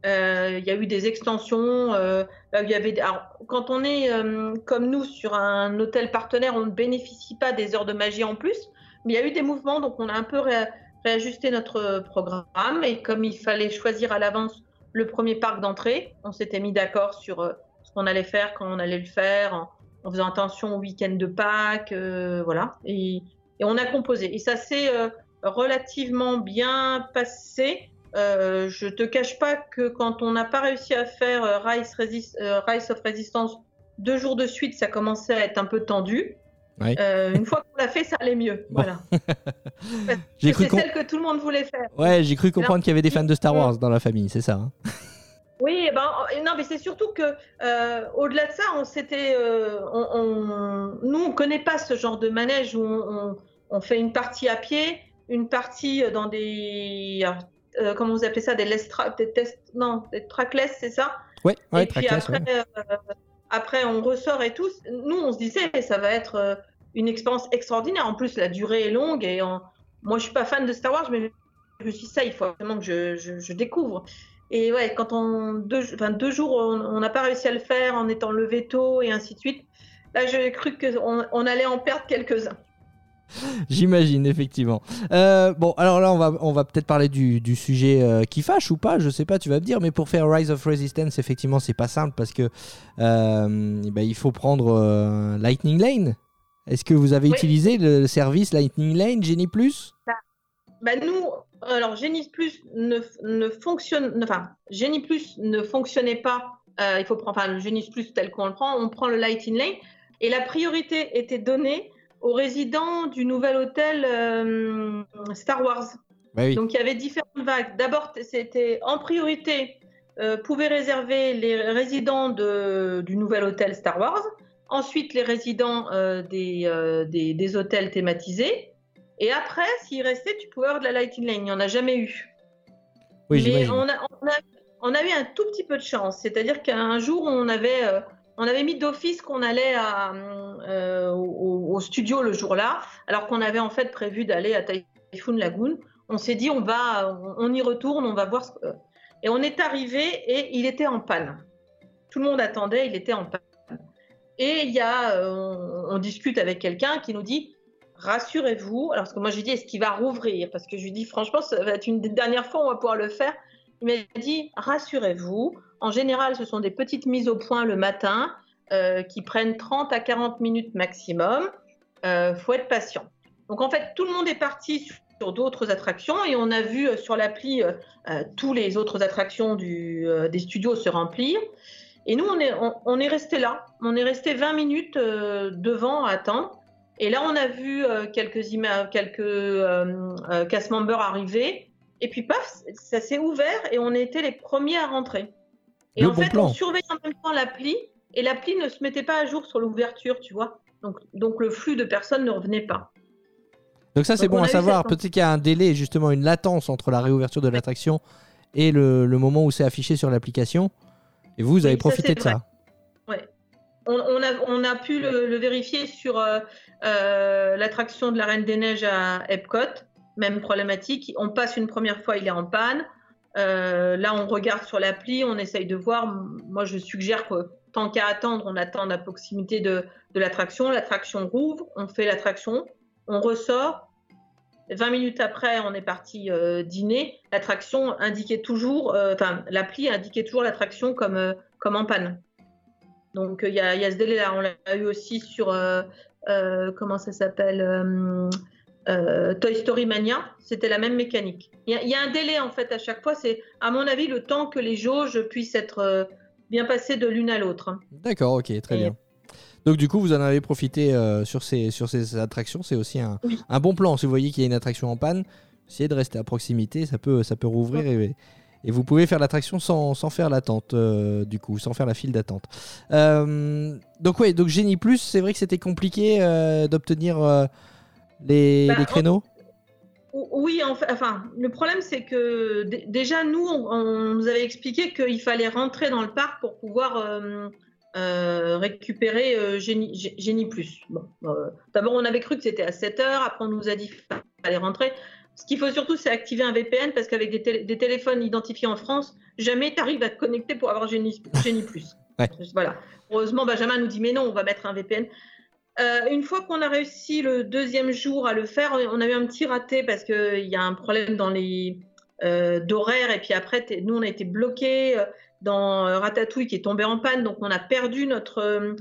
Euh, Il y a eu des extensions. euh, y avait, alors, quand on est euh, comme nous sur un hôtel partenaire, on ne bénéficie pas des heures de magie en plus. Mais il y a eu des mouvements, donc on a un peu ré- réajusté notre programme. Et comme il fallait choisir à l'avance le premier parc d'entrée, on s'était mis d'accord sur qu'on allait faire, quand on allait le faire, en, en faisant attention au week-end de Pâques, euh, voilà. Et, et on a composé. Et ça s'est euh, relativement bien passé. Euh, je te cache pas que quand on n'a pas réussi à faire euh, Rise, Resist- euh, Rise of Resistance deux jours de suite, ça commençait à être un peu tendu. Ouais. Une fois qu'on l'a fait, ça allait mieux. Bon. Voilà. J'ai C'est cru com- celle que tout le monde voulait faire. Ouais, j'ai cru comprendre qu'il y avait des fans de Star Wars dans la famille, c'est ça. hein Oui, eh ben, euh, non, mais c'est surtout que euh, au-delà de ça, on s'était, euh, on, on- nous on connaît pas ce genre de manège où on, on- fait une partie à pied, une partie dans des, euh, comment vous appelez ça, des less des tests, non, des trackless, c'est ça? Ouais, ouais, et puis après, ouais. après on ressort et tout. Nous on se disait ça va être une expérience extraordinaire. En plus la durée est longue et moi je suis pas fan de Star Wars, mais je me suis dit ça, il faut vraiment que je, je- je découvre. Et ouais, quand on deux, enfin, deux jours on n'a pas réussi à le faire en étant levé tôt et ainsi de suite. Là j'ai cru qu'on on allait en perdre quelques-uns. J'imagine, effectivement. Euh, bon, alors là, on va, on va peut-être parler du, du sujet euh, qui fâche ou pas, je sais pas, tu vas me dire, mais pour faire Rise of Resistance, effectivement, c'est pas simple parce que euh, ben, il faut prendre Lightning Lane. Est-ce que vous avez Oui. utilisé le service Lightning Lane, Genie Plus? Bah nous, alors Genie Plus ne, ne fonctionne, enfin Genie Plus ne fonctionnait pas. euh, il faut prendre, enfin le Genie Plus tel qu'on le prend, on prend le Lighting Lane et la priorité était donnée aux résidents du nouvel hôtel euh, Star Wars. Bah oui. Donc il y avait différentes vagues. D'abord c'était en priorité, euh, pouvaient réserver les résidents de- du nouvel hôtel Star Wars. Ensuite les résidents des, des, des hôtels thématisés. Et après, s'il restait, tu pouvais avoir de la Lighting Lane. Il n'y en a jamais eu. Oui, Mais on a, on, a, on a eu un tout petit peu de chance. C'est-à-dire qu'un jour, on avait, euh, on avait mis d'office qu'on allait à, euh, au, au studio le jour-là, alors qu'on avait en fait prévu d'aller à Typhoon Lagoon. On s'est dit, on va, on, on y retourne, on va voir. Ce... Et on est arrivé et il était en panne. Tout le monde attendait, il était en panne. Et il y a, euh, on, on discute avec quelqu'un qui nous dit, rassurez-vous. Alors, parce que moi, je lui dis, est-ce qu'il va rouvrir? Parce que je lui dis, franchement, ça va être une des dernières fois où on va pouvoir le faire. Il m'a dit, rassurez-vous. En général, ce sont des petites mises au point le matin euh, qui prennent 30 à 40 minutes maximum. Euh, faut être patient. Donc, en fait, tout le monde est parti sur, d'autres attractions et on a vu euh, sur l'appli euh, euh, tous les autres attractions des studios se remplir. Et nous, on est, on, on est resté là. On est resté 20 minutes devant à attendre. Et là, on a vu euh, quelques, quelques euh, euh, cast members arriver. Et puis, paf, ça s'est ouvert et on était les premiers à rentrer. Et Le en bon fait, plan. on surveillait en même temps l'appli et l'appli ne se mettait pas à jour sur l'ouverture, tu vois. Donc, donc, le flux de personnes ne revenait pas. Donc ça, c'est bon on à savoir. Peut-être qu'il y a un délai, justement, une latence entre la réouverture de l'attraction et le, le moment où c'est affiché sur l'application. Et vous, vous avez Oui, profité de vrai. ça. On, on a, on a pu le, le vérifier sur euh, euh, l'attraction de la Reine des Neiges à Epcot. Même problématique. On passe une première fois, il est en panne. Euh, là, on regarde sur l'appli, on essaye de voir. Moi, je suggère que tant qu'à attendre, on attend à proximité de, l'attraction. L'attraction rouvre, on fait l'attraction, on ressort. 20 minutes après, on est parti euh, dîner. L'attraction indiquait toujours, enfin, l'appli indiquait toujours l'attraction comme, comme en panne. Donc, il y, a, ce délai-là. On l'a eu aussi sur, comment ça s'appelle euh, euh, Toy Story Mania. C'était la même mécanique. Il y, a- il y a un délai, en fait, à chaque fois. C'est, à mon avis, le temps que les jauges puissent être euh, bien passées de l'une à l'autre. hein. D'accord, ok, très Et- bien. Donc du coup, vous en avez profité euh, sur, ces, sur ces attractions. C'est aussi un, Oui. un bon plan. Si vous voyez qu'il y a une attraction en panne, essayez de rester à proximité. Ça peut, ça peut rouvrir et, et vous pouvez faire l'attraction sans, sans faire l'attente, euh, du coup, sans faire la file d'attente. Euh, donc ouais, donc Génie Plus, c'est vrai que c'était compliqué euh, d'obtenir les, Bah, les créneaux. Oui, en fait, enfin, le problème c'est que déjà nous, on, on nous avait expliqué qu'il fallait rentrer dans le parc pour pouvoir euh, récupérer euh, Génie, Gé- Génie Plus. Bon, euh, D'abord, on avait cru que c'était à 7 heures, après on nous a dit qu'il fallait rentrer. Ce qu'il faut surtout, c'est activer un VPN parce qu'avec des, tél- des téléphones identifiés en France, jamais tu arrives à te connecter pour avoir Génie Plus. Ouais. Voilà. Heureusement, Benjamin nous dit mais non, on va mettre un VPN. Euh, une fois qu'on a réussi le deuxième jour à le faire, on a eu un petit raté parce qu'il y a un problème dans les euh, d'horaire et puis après, nous on a été bloqués euh, dans euh, Ratatouille qui est tombé en panne, donc on a perdu notre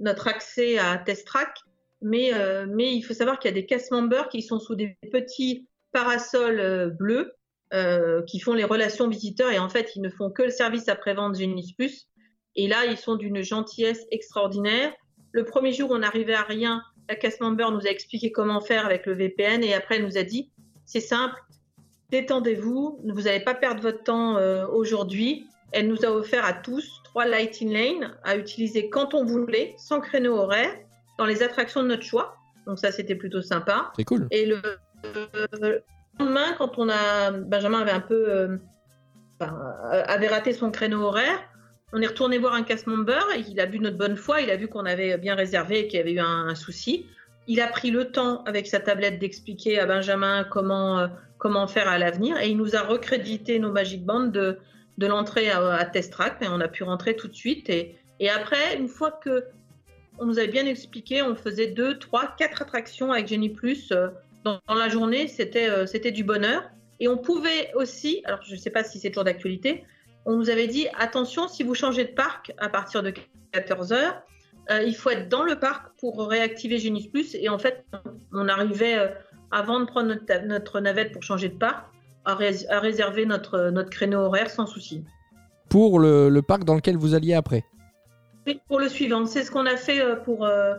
notre accès à Test Track. Mais euh, mais il faut savoir qu'il y a des cast members qui sont sous des petits parasols euh, bleus euh, qui font les relations visiteurs et en fait ils ne font que le service après-vente Genius Plus. Et là, ils sont d'une gentillesse extraordinaire. Le premier jour, on n'arrivait à rien. La cast member nous a expliqué comment faire avec le VPN et après, elle nous a dit c'est simple, détendez-vous, vous n'allez pas perdre votre temps euh, aujourd'hui. Elle nous a offert à tous trois lighting lanes à utiliser quand on voulait, sans créneau horaire, dans les attractions de notre choix. Donc ça, c'était plutôt sympa. C'est cool. Et le, euh, lendemain, quand on a Benjamin avait un peu euh, euh, avait raté son créneau horaire, on est retourné voir un casse member et il a vu notre bonne foi, il a vu qu'on avait bien réservé et qu'il y avait eu un, souci. Il a pris le temps avec sa tablette d'expliquer à Benjamin comment, comment faire à l'avenir et il nous a recrédité nos Magic Bands de, de l'entrée à, à Test Track et on a pu rentrer tout de suite. Et, après, une fois que on nous avait bien expliqué, on faisait deux, trois, quatre attractions avec Jenny Plus dans, dans la journée, c'était euh, c'était du bonheur. Et on pouvait aussi, alors je ne sais pas si c'est toujours d'actualité, on nous avait dit attention, si vous changez de parc à partir de 14 heures, euh, il faut être dans le parc pour réactiver Genius Plus. Et en fait, on arrivait, euh, avant de prendre notre, notre navette pour changer de parc, à, rés- à réserver notre, notre créneau horaire sans souci. Pour le, le parc dans lequel vous alliez après? Oui, pour le suivant, c'est ce qu'on a fait pour euh,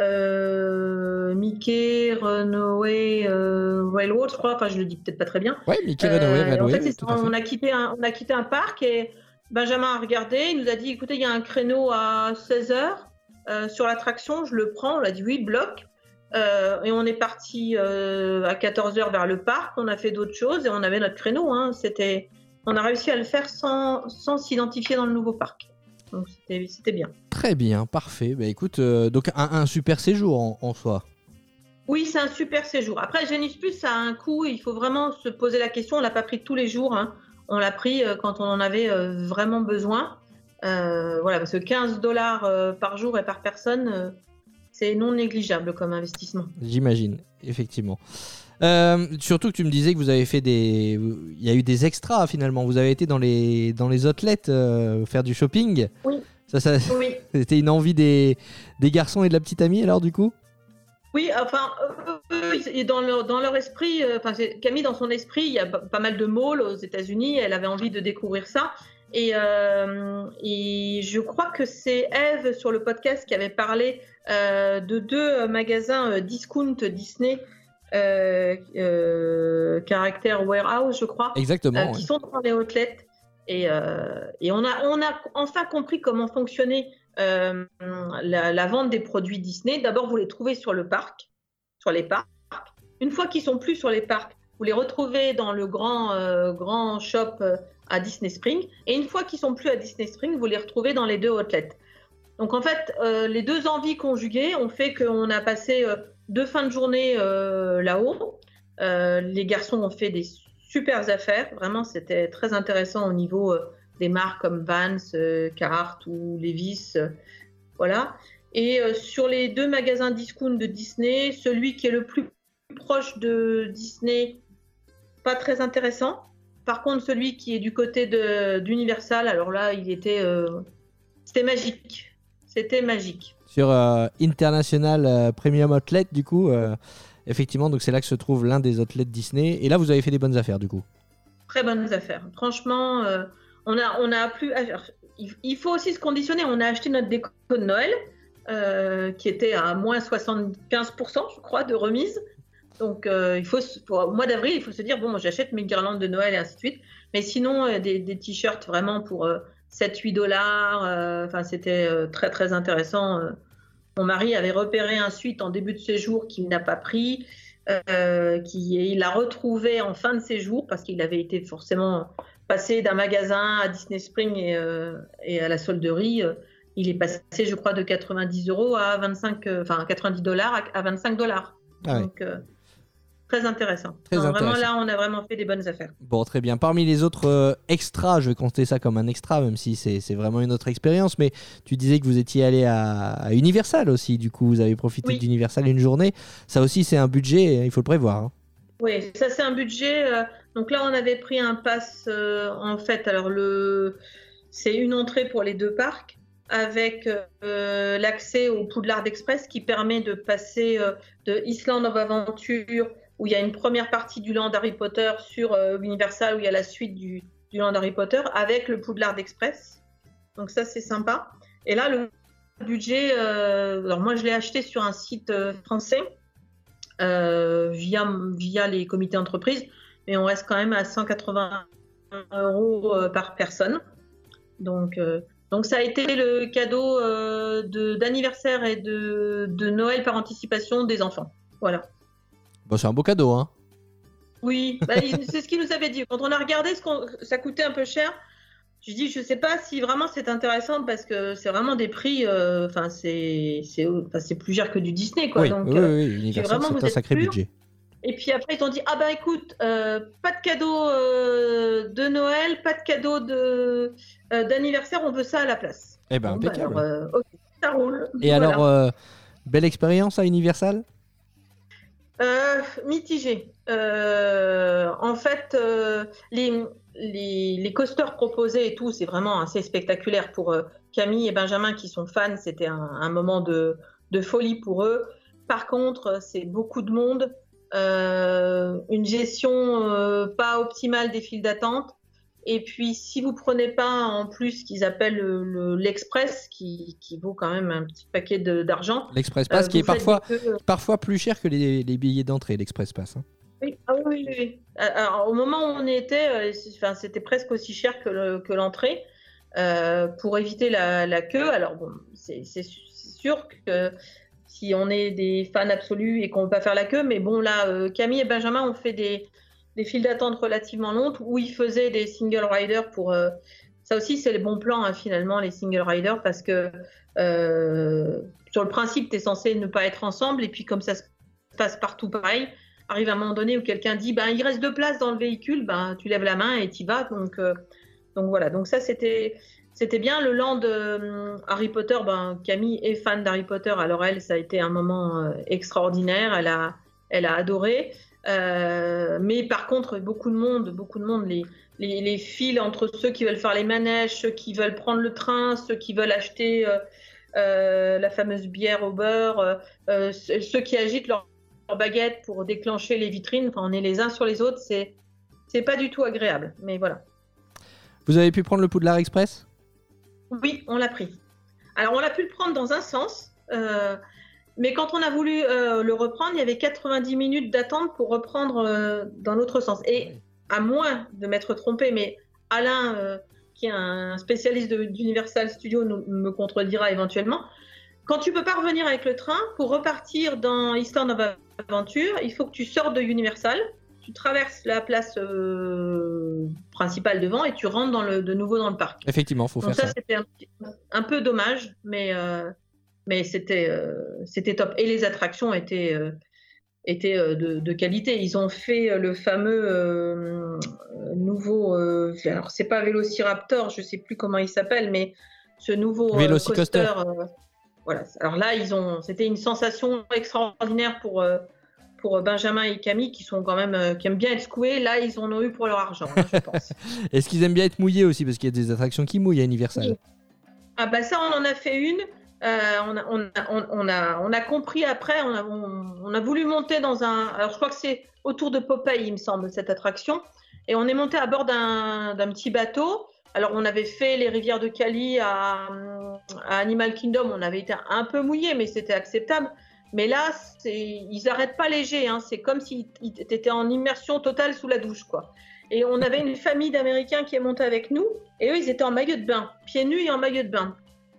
euh, Mickey, Runaway, euh, Railroad, je crois. Enfin, je le dis peut-être pas très bien. Ouais, Mickey Euh, Runaway, en Runaway, fait, tout on, a quitté un, on a quitté un parc et Benjamin a regardé. Il nous a dit écoutez, il y a un créneau à 16h sur l'attraction. Je le prends. On a dit oui, bloc. Euh, et on est parti euh, à 14h vers le parc. On a fait d'autres choses et on avait notre créneau. hein. C'était, on a réussi à le faire sans, sans s'identifier dans le nouveau parc. Donc c'était, bien. Très bien, parfait. Bah écoute, euh, donc un, un super séjour en, en soi. Oui, c'est un super séjour. Après, Genius Plus, ça a un coût. Il faut vraiment se poser la question. On l'a pas pris tous les jours. hein. On l'a pris euh, quand on en avait euh, vraiment besoin. Euh, voilà, parce que 15 dollars par jour et par personne, c'est non négligeable comme investissement. J'imagine, effectivement. Euh, surtout que tu me disais que vous avez fait des. Il y a eu des extras finalement. Vous avez été dans les, dans les outlets euh, faire du shopping. Oui. Ça, ça, Oui, c'était une envie des, des garçons et de la petite amie alors du coup? Oui. Enfin, eux, ils- dans leur dans leur esprit, euh, enfin, Camille dans son esprit, il y a pas mal de malls aux États-Unis. Elle avait envie de découvrir ça. Et, euh, et je crois que c'est Eve sur le podcast qui avait parlé euh, de deux euh, magasins euh, discount Disney, euh, euh, caractère warehouse, je crois, Exactement. euh, ouais. qui sont dans les outlets. Et, euh, et on, a, on a enfin compris comment fonctionnait euh, la, la vente des produits Disney. D'abord, vous les trouvez sur le parc, sur les parcs. Une fois qu'ils sont plus sur les parcs, vous les retrouvez dans le grand, euh, grand shop euh, à Disney Spring. Et une fois qu'ils sont plus à Disney Spring, vous les retrouvez dans les deux outlets. Donc en fait, euh, les deux envies conjuguées ont fait qu'on a passé euh, deux fins de journée euh, là-haut. Euh, les garçons ont fait des super affaires. Vraiment, c'était très intéressant au niveau euh, des marques comme Vans, euh, Carhartt ou Levi's. voilà. Et sur les deux magasins discount de Disney, celui qui est le plus proche de Disney, pas très intéressant. Par contre, celui qui est du côté de- d'Universal, alors là, il était, c'était magique. C'était magique. Sur euh, International euh, Premium Outlet du coup, euh, effectivement, donc c'est là que se trouve l'un des outlets Disney. Et là, vous avez fait des bonnes affaires du coup. Très bonnes affaires. Franchement, on a, on a plus. il, faut aussi se conditionner. On a acheté notre déco de Noël, qui était à moins 75%, je crois, de remise. Donc, au mois d'avril, il faut se dire bon, j'achète mes guirlandes de Noël et ainsi de suite. Mais sinon, des, t-shirts vraiment pour 7-8 dollars. euh, Enfin, c'était euh, très, très intéressant. euh. Mon mari avait repéré un suite en début de séjour qu'il n'a pas pris. euh, qui il l'a retrouvé en fin de séjour parce qu'il avait été forcément passé d'un magasin à Disney Spring et, euh, et à la solderie. il est passé, je crois, de 90 euros à 25, euh, enfin 90 dollars à, à 25 dollars. Ah. Donc euh, très intéressant. Très Non, Vraiment intéressant. là, on a vraiment fait des bonnes affaires. Bon, très bien. Parmi les autres euh, extras, je vais compter ça comme un extra, même si c'est c'est vraiment une autre expérience. Mais tu disais que vous étiez allé à, à Universal aussi. Du coup, vous avez profité Oui. d'Universal une journée. Ça aussi, c'est un budget, il faut le prévoir. hein. Oui, ça c'est un budget. euh, donc là, on avait pris un pass euh, en fait. Alors le, c'est une entrée pour les deux parcs avec euh, l'accès au Poudlard Express qui permet de passer euh, de Island of Adventure où il y a une première partie du Land Harry Potter sur euh, Universal où il y a la suite du, Land Harry Potter avec le Poudlard Express. Donc ça c'est sympa. Et là le budget, euh, alors moi je l'ai acheté sur un site euh, français via, les comités entreprises, mais on reste quand même à 180 euros par personne. Donc, ça a été le cadeau de- d'anniversaire et de Noël par anticipation des enfants. Voilà. Bon, c'est un beau cadeau, hein. Oui, bah, c'est ce qu'il nous avait dit. Quand on a regardé ce qu'on, ça coûtait un peu cher. Je dis, je sais pas si vraiment c'est intéressant parce que c'est vraiment des prix. euh, Enfin, c'est, c'est, enfin, c'est plus cher que du Disney, quoi. oui, Donc, oui, euh, oui, vraiment, c'est un sacré budget. Et puis après, ils t'ont dit, ah bah écoute, euh, pas de cadeau de Noël, pas de cadeau de, d'anniversaire, on veut ça à la place. Eh ben, Bon, bah, impeccable. alors, ça roule. Et Voilà. alors, belle expérience à Universal? Euh, mitigé. Euh, en fait, euh, les, les, les coasters proposés et tout, c'est vraiment assez spectaculaire pour euh, Camille et Benjamin qui sont fans. C'était un, moment de, de folie pour eux. Par contre, c'est beaucoup de monde, euh, une gestion euh, pas optimale des files d'attente. Et puis, si vous prenez pas en plus ce qu'ils appellent le- le- l'express, qui, qui vaut quand même un petit paquet d'argent, L'Express euh, Pass qui est parfois, euh, parfois plus cher que les, les billets d'entrée, l'Express Pass. hein. Oui, ah oui, oui, oui. Alors, au moment où on était, euh, c'était presque aussi cher que le- que l'entrée euh, pour éviter la, la queue. Alors, bon, c'est sûr que si on est des fans absolus et qu'on ne veut pas faire la queue, mais bon, là, euh, Camille et Benjamin ont fait des, des files d'attente relativement longues où ils faisaient des single riders pour. euh, ça aussi, c'est les bons plans, hein, finalement, les single riders, parce que euh, sur le principe, tu es censé ne pas être ensemble, et puis comme ça se passe partout pareil, arrive un moment donné où quelqu'un dit ben, il reste deux places dans le véhicule, ben, tu lèves la main et tu vas. Donc, euh, donc voilà, donc ça c'était. C'était bien le land euh, Harry Potter. Ben, Camille est fan d'Harry Potter, alors elle, ça a été un moment extraordinaire. Elle a, elle a adoré. Euh, mais par contre, beaucoup de monde, beaucoup de monde, les, les, les fils entre ceux qui veulent faire les manèges, ceux qui veulent prendre le train, ceux qui veulent acheter euh, euh, la fameuse bière au beurre, ceux qui agitent leur, leur baguette pour déclencher les vitrines. Enfin, on est les uns sur les autres, c'est c'est pas du tout agréable. Mais voilà. Vous avez pu prendre le Poudlard Express? Oui, on l'a pris. Alors, on a pu le prendre dans un sens, mais quand on a voulu euh, le reprendre, il y avait 90 minutes d'attente pour reprendre euh, dans l'autre sens. Et à moins de m'être trompé, mais Alain, euh, qui est un spécialiste d'Universal Studios, nous- me contredira éventuellement. Quand tu peux pas revenir avec le train, pour repartir dans Eastern of Adventure, il faut que tu sortes de Universal, tu traverses la place principale devant et tu rentres dans le, de nouveau dans le parc. Effectivement, faut Donc faire ça, ça. c'était un, peu dommage, mais, mais c'était euh, c'était top. Et les attractions étaient, euh, étaient euh, de, de qualité. Ils ont fait le fameux euh, nouveau, euh, alors c'est pas Vélociraptor, je sais plus comment il s'appelle, mais ce nouveau Velocicoaster. euh, voilà. Alors là, ils ont, c'était une sensation extraordinaire pour pour Benjamin et Camille qui sont quand même qui aiment bien être secoués. Là, ils en ont eu pour leur argent, hein, je pense. Est-ce qu'ils aiment bien être mouillés aussi? Parce qu'il y a des attractions qui mouillent à Universal. Oui. Ah bah ça, on en a fait une. Euh, on, a, compris après, on a, voulu monter dans un... Alors je crois que c'est autour de Popeye, il me semble, cette attraction. Et on est monté à bord d'un petit bateau. Alors on avait fait les rivières de Cali à, Animal Kingdom, on avait été un peu mouillé, mais c'était acceptable. Mais là, ils n'arrêtent pas léger, hein. c'est comme si étais en immersion totale sous la douche. quoi. Et on avait une famille d'Américains qui est montée avec nous, et eux, ils étaient en maillot de bain, pieds nus et en maillot de bain.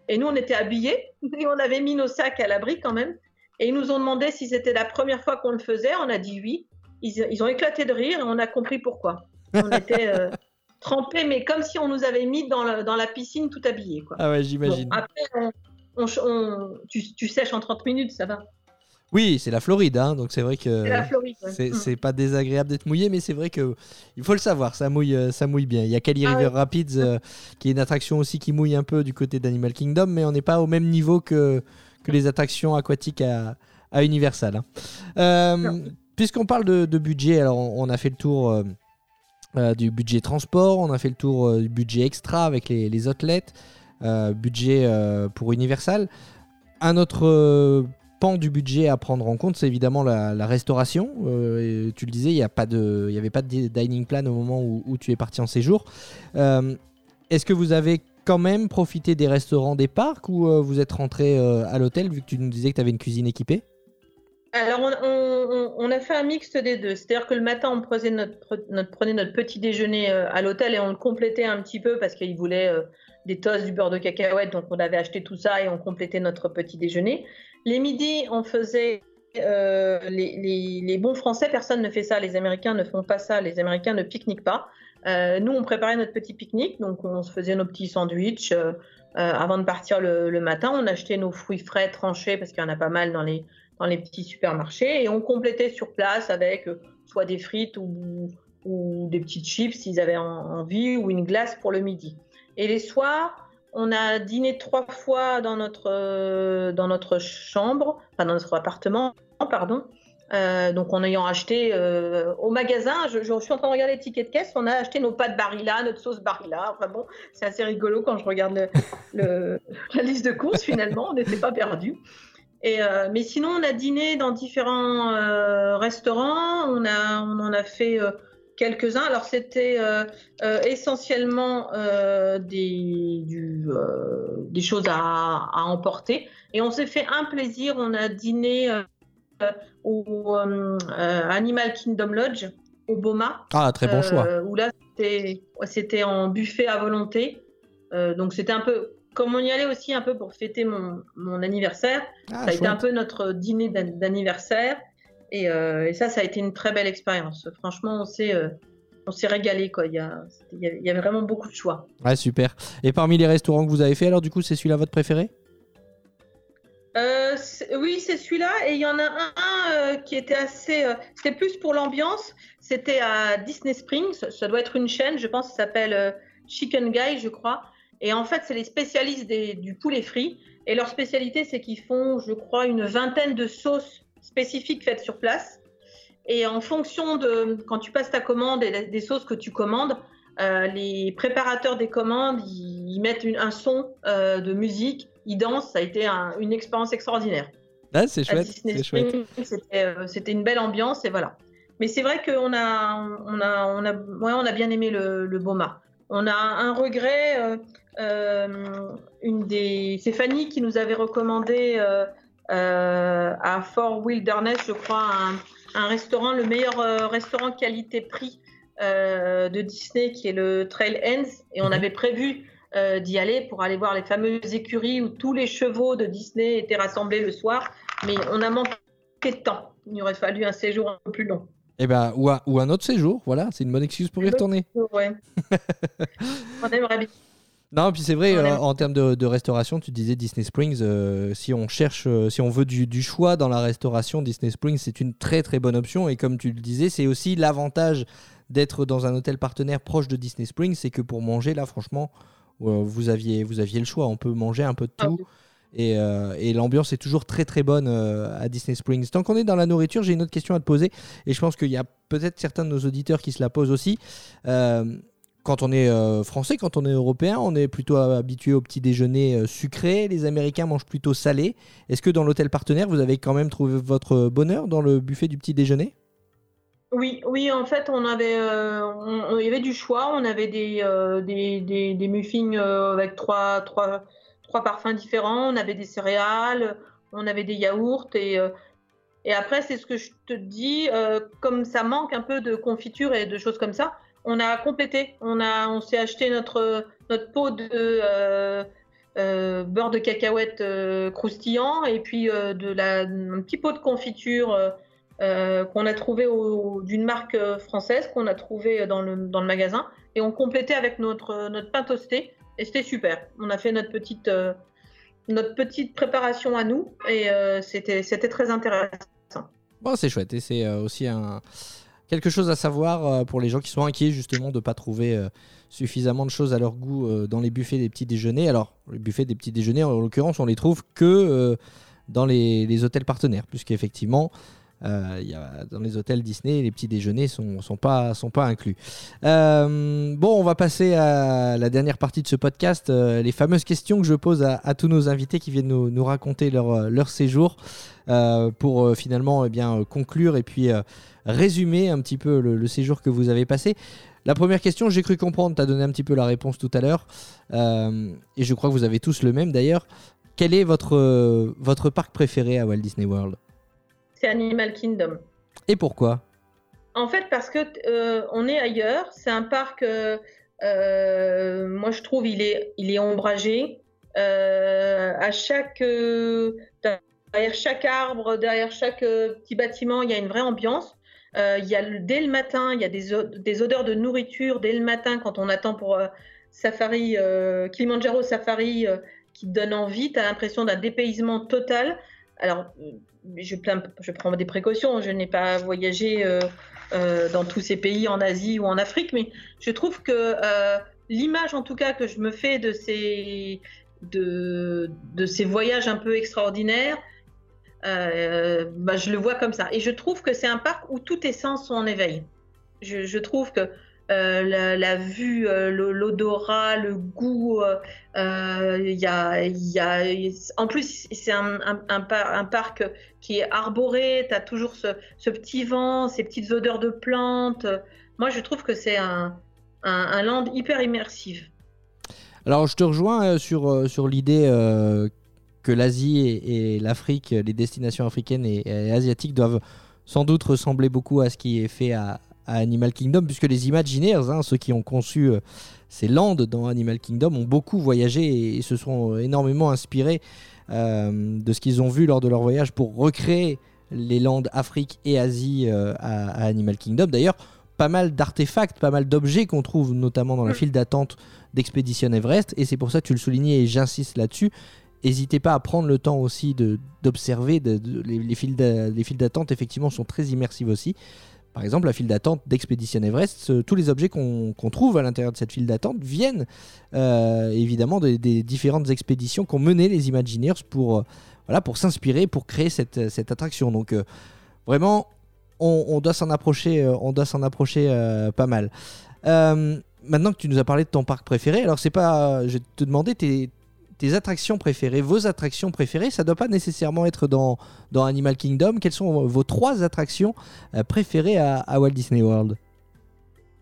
Et nous, on était habillés, et on avait mis nos sacs à l'abri quand même. Et ils nous ont demandé si c'était la première fois qu'on le faisait. On a dit oui. Ils, ils ont éclaté de rire et on a compris pourquoi. On était euh, trempés, mais comme si on nous avait mis dans, le- dans la piscine tout habillés. Quoi. Ah ouais, Bon, j'imagine. après, on- on- on- tu, tu sèches en 30 minutes, ça va. Oui, c'est la Floride, hein, donc c'est vrai que C'est ouais. Mm. c'est pas désagréable d'être mouillé, mais c'est vrai que il faut le savoir, ça mouille, euh, ça mouille bien. Il y a Cali Ah River. Rapids, euh, qui est une attraction aussi qui mouille un peu du côté d'Animal Kingdom, mais on n'est pas au même niveau que, que les attractions aquatiques à, à Universal. hein. Euh. Puisqu'on parle de, de budget, alors on, on a fait le tour euh, euh, du budget transport, on a fait le tour euh, du budget extra avec les, les outlets, euh, budget pour Universal. Un autre pan du budget à prendre en compte, c'est évidemment la, restauration. Euh, tu le disais, il n'y avait pas de di- dining plan au moment où, tu es parti en séjour. Euh, Est-ce que vous avez quand même profité des restaurants des parcs ou euh, vous êtes rentré euh, à l'hôtel vu que tu nous disais que tu avais une cuisine équipée? Alors, on, a fait un mixte des deux. C'est-à-dire que le matin, on prenait notre, prenait notre petit déjeuner à l'hôtel et on le complétait un petit peu parce qu'il voulait euh, des toasts, du beurre de cacahuète. Donc, on avait acheté tout ça et on complétait notre petit déjeuner. Les midis, on faisait euh, les, bons Français. Personne ne fait ça. Les Américains ne font pas ça. Les Américains ne pique-niquent pas. Euh, nous, on préparait notre petit pique-nique. Donc, on se faisait nos petits sandwichs. euh, avant de partir le, matin, on achetait nos fruits frais tranchés parce qu'il y en a pas mal dans les, petits supermarchés et on complétait sur place avec soit des frites ou, ou des petites chips s'ils avaient en- envie ou une glace pour le midi. Et les soirs, on a dîné trois fois dans notre, euh, dans notre chambre, enfin dans notre appartement, pardon. Euh, donc en ayant acheté euh, au magasin, je, suis en train de regarder les tickets de caisse, on a acheté nos pâtes Barilla, notre sauce Barilla. Enfin bon, c'est assez rigolo quand je regarde la liste de courses finalement, on n'était pas perdus. Et mais sinon, on a dîné dans différents restaurants. On, a, on en a fait quelques-uns. Alors, c'était euh, euh, essentiellement euh, des, du, des choses à, à emporter. Et on s'est fait un plaisir. On a dîné au Animal Kingdom Lodge, au Boma. Ah, très bon choix. Où là, c'était- en buffet à volonté. Donc, c'était un peu. Comme on y allait aussi un peu pour fêter mon, mon anniversaire, Ah, ça a été un peu notre dîner d'an- d'anniversaire. Et, euh, et ça, ça a été une très belle expérience. Franchement, on s'est euh, on s'est régalé. Quoi. Il, y a, il y avait- vraiment beaucoup de choix. Ouais, super. Et parmi les restaurants que vous avez fait, alors du coup, c'est celui-là votre préféré? Euh, oui, c'est celui-là. Et il y en a un euh, qui était assez. euh, c'était plus pour l'ambiance. C'était à Disney Springs. Ça doit être une chaîne, je pense. Ça s'appelle Chicken Guy, je crois. Et en fait, c'est les spécialistes des- du poulet frit. Et leur spécialité, c'est qu'ils font, je crois, une vingtaine de sauces spécifiques faites sur place. Et en fonction de quand tu passes ta commande et des sauces que tu commandes, euh, les préparateurs des commandes, ils, mettent une- un son euh, de musique, ils dansent. Ça a été un- une expérience extraordinaire. Ah, c'est chouette. C'était euh, c'était une belle ambiance et voilà. Mais c'est vrai qu'on a, on a, on a, ouais, on a bien aimé le, le Boma. On a un regret. une des, c'est Fanny qui nous avait recommandé à Fort Wilderness, je crois, un, un restaurant, le meilleur euh, restaurant qualité-prix euh, de Disney, qui est le Trail Ends, et on Mhm. avait prévu euh, d'y aller pour aller voir les fameuses écuries où tous les chevaux de Disney étaient rassemblés le soir, mais on a manqué de temps. Il aurait fallu un séjour un peu plus long. Eh ben, ou, un, ou un autre séjour, voilà, c'est une bonne excuse pour y retourner. Ouais. on aimerait bien. Non, puis c'est vrai, euh, en termes de, de restauration, tu disais Disney Springs, euh, si on cherche, euh, si on veut du, du choix dans la restauration, Disney Springs, c'est une très très bonne option. Et comme tu le disais, c'est aussi l'avantage d'être dans un hôtel partenaire proche de Disney Springs, c'est que pour manger, là, franchement, vous, aviez, vous aviez le choix. On peut manger un peu de Ah tout. Et, euh, et l'ambiance est toujours très très bonne à Disney Springs. Tant qu'on est dans la nourriture, j'ai une autre question à te poser. Et je pense qu'il y a peut-être certains de nos auditeurs qui se la posent aussi. Quand on est euh, français, quand on est européen, on est plutôt habitué au petit déjeuner euh, sucré. Les Américains mangent plutôt salé. Est-ce que dans l'hôtel partenaire, vous avez quand même trouvé votre bonheur dans le buffet du petit déjeuner? Oui, oui, en fait, on avait, euh, y avait du choix. On avait des, euh, muffins euh, avec trois, trois, trois parfums différents. On avait des céréales, on avait des yaourts. Et, après, c'est ce que je te dis, comme ça manque un peu de confiture et de choses comme ça, on a complété. On, on s'est acheté notre, notre pot de euh, euh, beurre de cacahuète euh, croustillant et puis de la, un petit pot de confiture. qu'on a trouvé d'une marque française qu'on a trouvé dans le, dans le magasin et on complétait avec notre, notre pain toasté et c'était super. On a fait notre petite, notre petite préparation à nous et c'était c'était très intéressant. Bon, c'est chouette. Et c'est aussi un... quelque chose à savoir euh, pour les gens qui sont inquiets justement de ne pas trouver euh, suffisamment de choses à leur goût euh, dans les buffets des petits déjeuners. Alors, les buffets des petits déjeuners, en l'occurrence, on les trouve que dans les, hôtels partenaires, puisqu'effectivement, euh, dans les hôtels Disney, les petits déjeuners sont, sont, pas, sont pas inclus. Bon, on va passer à la dernière partie de ce podcast, les fameuses questions que je pose à, tous nos invités qui viennent nous, raconter leur, séjour pour finalement eh bien, conclure et puis résumer un petit peu le, le séjour que vous avez passé. La première question, j'ai cru comprendre, tu as donné un petit peu la réponse tout à l'heure, euh, et je crois que vous avez tous le même d'ailleurs. Quel est votre, euh, votre parc préféré à Walt Disney World? C'est Animal Kingdom. Et pourquoi? En fait, parce que euh, on est ailleurs. C'est un parc. moi, je trouve il est il est ombragé. À chaque derrière chaque arbre, derrière chaque petit bâtiment, il y a une vraie ambiance. Euh, il y a dès le matin, il y a des, odeurs de nourriture dès le matin quand on attend pour euh, Safari euh, Kilimanjaro Safari qui donne envie. Tu as l'impression d'un dépaysement total. Alors, je, prends des précautions. Je n'ai pas voyagé dans tous ces pays en Asie ou en Afrique, mais je trouve que l'image, en tout cas, que je me fais de ces de ces voyages un peu extraordinaires, euh, bah, je le vois comme ça. Et je trouve que c'est un parc où tous tes sens sont en éveil. Je, trouve que euh, la, vue, euh, l'odorat, le goût, y a, y a, en plus, c'est un, un, un par- un parc qui est arboré, tu as toujours ce, petit vent, ces petites odeurs de plantes. Moi, je trouve que c'est un, land hyper immersif. Alors, je te rejoins sur, sur l'idée que l'Asie et, et l'Afrique, les destinations africaines et, et asiatiques doivent sans doute ressembler beaucoup à ce qui est fait à, à Animal Kingdom, puisque les Imagineers, hein, ceux qui ont conçu euh, ces landes dans Animal Kingdom, ont beaucoup voyagé et, et se sont énormément inspirés euh, de ce qu'ils ont vu lors de leur voyage pour recréer les landes Afrique et Asie euh, à, à Animal Kingdom. D'ailleurs, pas mal d'artefacts, pas mal d'objets qu'on trouve notamment dans la Mm. file d'attente d'Expédition Everest, et c'est pour ça que tu le soulignais et j'insiste là-dessus. N'hésitez pas à prendre le temps aussi d'observer. De, de- les, les files d'a- les files d'attente, effectivement, sont très immersives aussi. Par exemple, la file d'attente d'Expédition Everest, ce- tous les objets qu'on trouve à l'intérieur de cette file d'attente viennent euh, évidemment des, différentes expéditions qu'ont menées les Imagineers pour, euh, voilà, pour s'inspirer, pour créer cette, cette attraction. Donc, euh, vraiment, on, doit s'en approcher, euh, on doit s'en approcher euh, pas mal. Euh, maintenant que tu nous as parlé de ton parc préféré, alors c'est pas, je vais te demander tes attractions préférées, vos attractions préférées. Ça doit pas nécessairement être dans, dans Animal Kingdom. Quelles sont vos trois attractions euh, préférées à, Walt Disney World?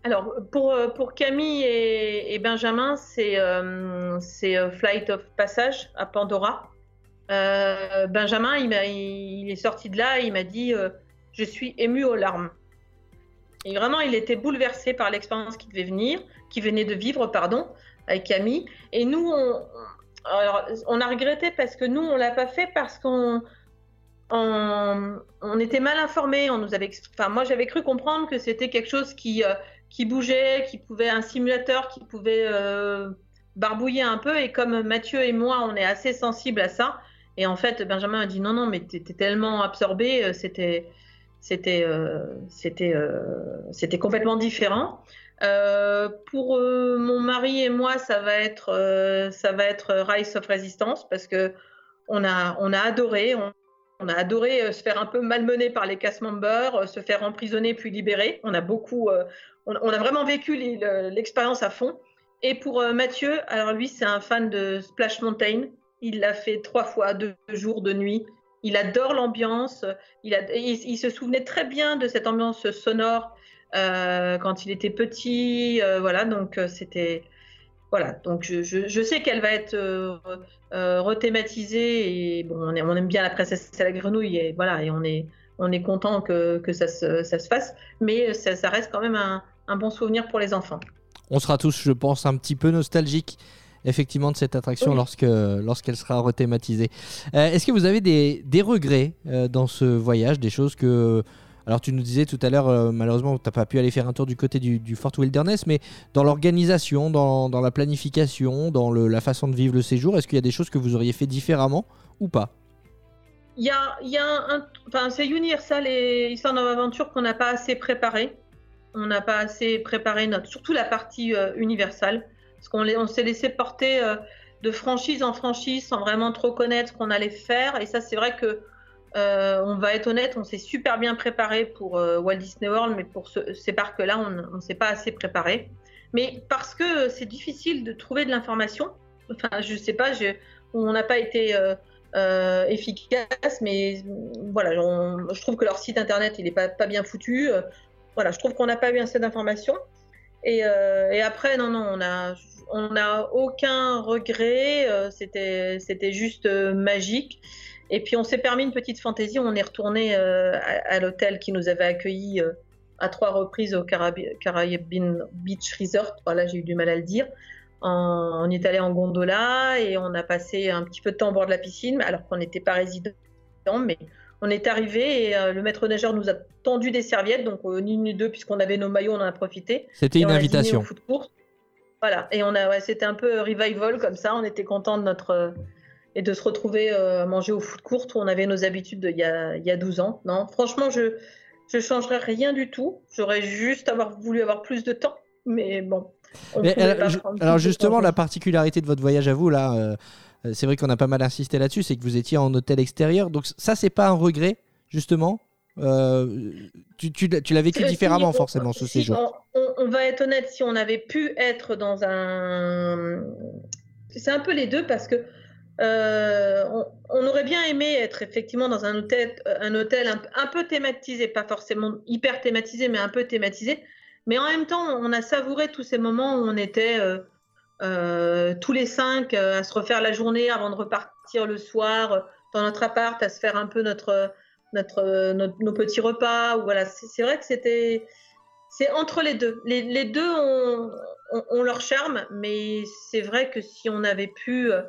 Alors, pour, euh, pour Camille et, Benjamin, c'est euh, Flight of Passage à Pandora. Benjamin, il, est sorti de là et il m'a dit Je suis ému aux larmes. Et vraiment, il était bouleversé par l'expérience qui devait venir, qui venait de vivre, pardon, avec Camille. Et nous, on, alors, on a regretté parce que nous, on l'a pas fait parce qu'on on, on était mal informés. On nous avait, enfin, moi, j'avais cru comprendre que c'était quelque chose qui, euh, qui bougeait, qui pouvait un simulateur qui pouvait euh, barbouiller un peu. Et comme Mathieu et moi, on est assez sensibles à ça. Et en fait, Benjamin a dit non, non, mais t'étais tellement absorbé, euh, c'était, c'était, c'était, c'était complètement différent. Euh, pour euh, mon mari et moi, ça va être, euh, Rise of Resistance parce que on a, adoré, on, a adoré se faire un peu malmener par les cast members, se faire emprisonner puis libérer. On a beaucoup, on, a vraiment vécu l'expérience à fond. Et pour Mathieu, alors lui, c'est un fan de Splash Mountain. Il l'a fait trois fois, deux jours, de nuit. Il adore l'ambiance. Il, se souvenait très bien de cette ambiance sonore quand il était petit. euh, voilà, donc euh, c'était. Voilà, donc je, je- je sais qu'elle va être euh, euh, rethématisée et bon, on, est- on aime bien la princesse et la grenouille et voilà, et on est, on est content que, que ça, se, ça se fasse, mais ça, ça reste quand même un, un bon souvenir pour les enfants. On sera tous, je pense, un petit peu nostalgiques effectivement de cette attraction Oui. lorsque lorsqu'elle sera rethématisée. Euh, Est-ce que vous avez des, des regrets euh, dans ce voyage, des choses que alors tu nous disais tout à l'heure, euh, malheureusement, tu n'as pas pu aller faire un tour du côté du, du Fort Wilderness, mais dans l'organisation, dans, la planification, dans la façon de vivre le séjour, est-ce qu'il y a des choses que vous auriez fait différemment ou pas? Il y a, y a un, enfin, c'est Universal et Island of Adventure qu'on n'a pas assez préparé. On n'a pas assez préparé notre, surtout la partie euh, Universal, parce qu'on s'est laissé porter euh, de franchise en franchise sans vraiment trop connaître ce qu'on allait faire. Et ça, c'est vrai que euh, on va être honnête, on s'est super bien préparé pour euh, Walt Disney World, mais pour ce- ces parcs-là, on ne s'est pas assez préparé. Mais parce que c'est difficile de trouver de l'information. Enfin, je sais pas, on n'a pas été euh, euh, efficace, mais voilà, on- je trouve que leur site internet il est pas, pas bien foutu. Voilà, je trouve qu'on n'a pas eu assez d'informations. Et, après, non, non, on n'a aucun regret. c'était, juste magique. Et puis on s'est permis une petite fantaisie. On est retourné euh, à, à l'hôtel qui nous avait accueillis euh, à trois reprises au Caribbean Beach Resort. Voilà, j'ai eu du mal à le dire. En- on est allé en gondola et on a passé un petit peu de temps au bord de la piscine, alors qu'on n'était pas résident, mais on est arrivé et euh, le maître nageur nous a tendu des serviettes, donc ni une ni deux, puisqu'on avait nos maillots, on en a profité. C'était une invitation. au foot court. Voilà, et on a, ouais, c'était un peu revival comme ça. On était content de notre et de se retrouver euh, à manger au foot court où on avait nos habitudes de il y a, il y a 12 ans. Non, franchement, je je changerais rien du tout. J'aurais juste avoir voulu avoir plus de temps, mais bon. Mais, alors, justement, la particularité de votre voyage à vous, là, euh, euh, c'est vrai qu'on a pas mal insisté là-dessus, c'est que vous étiez en hôtel extérieur. Donc ça, c'est pas un regret, justement? Euh, tu, tu l'as- tu l'as vécu différemment, forcément, ce si séjour. On, on- on va être honnête, si on avait pu être dans un. C'est un peu les deux parce que euh, on, aurait bien aimé être effectivement dans un hôtel, un, hôtel un, peu thématisé, pas forcément hyper thématisé, mais un peu thématisé. Mais en même temps, on a savouré tous ces moments où on était euh, euh, tous les cinq euh, à se refaire la journée avant de repartir le soir euh, dans notre appart, à se faire un peu notre, notre, euh, nos petits repas. Ou voilà, c'est vrai que c'était c'est entre les deux. Les, deux ont, leur charme, mais c'est vrai que si on avait pu, euh,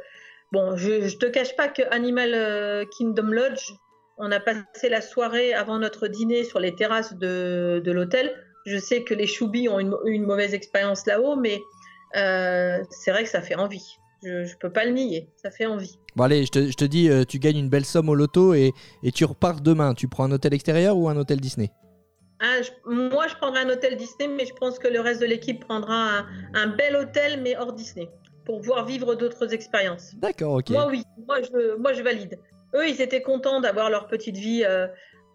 bon, je, je te cache pas que Animal euh, Kingdom Lodge, on a passé la soirée avant notre dîner sur les terrasses de, de l'hôtel. Je sais que les choubis ont une, eu une mauvaise expérience là-haut, mais euh, c'est vrai que ça fait envie. Je, je peux pas le nier, ça fait envie. Bon, allez, je te, je te dis, euh, tu gagnes une belle somme au loto et, et tu repars demain. Tu prends un hôtel extérieur ou un hôtel Disney? Ah, je- moi, je prendrai un hôtel Disney, mais je pense que le reste de l'équipe prendra un, un bel hôtel, mais hors Disney, pour pouvoir vivre d'autres expériences. D'accord, ok. Moi, oui, moi je, moi, je valide. Eux, ils étaient contents d'avoir leur petite vie euh,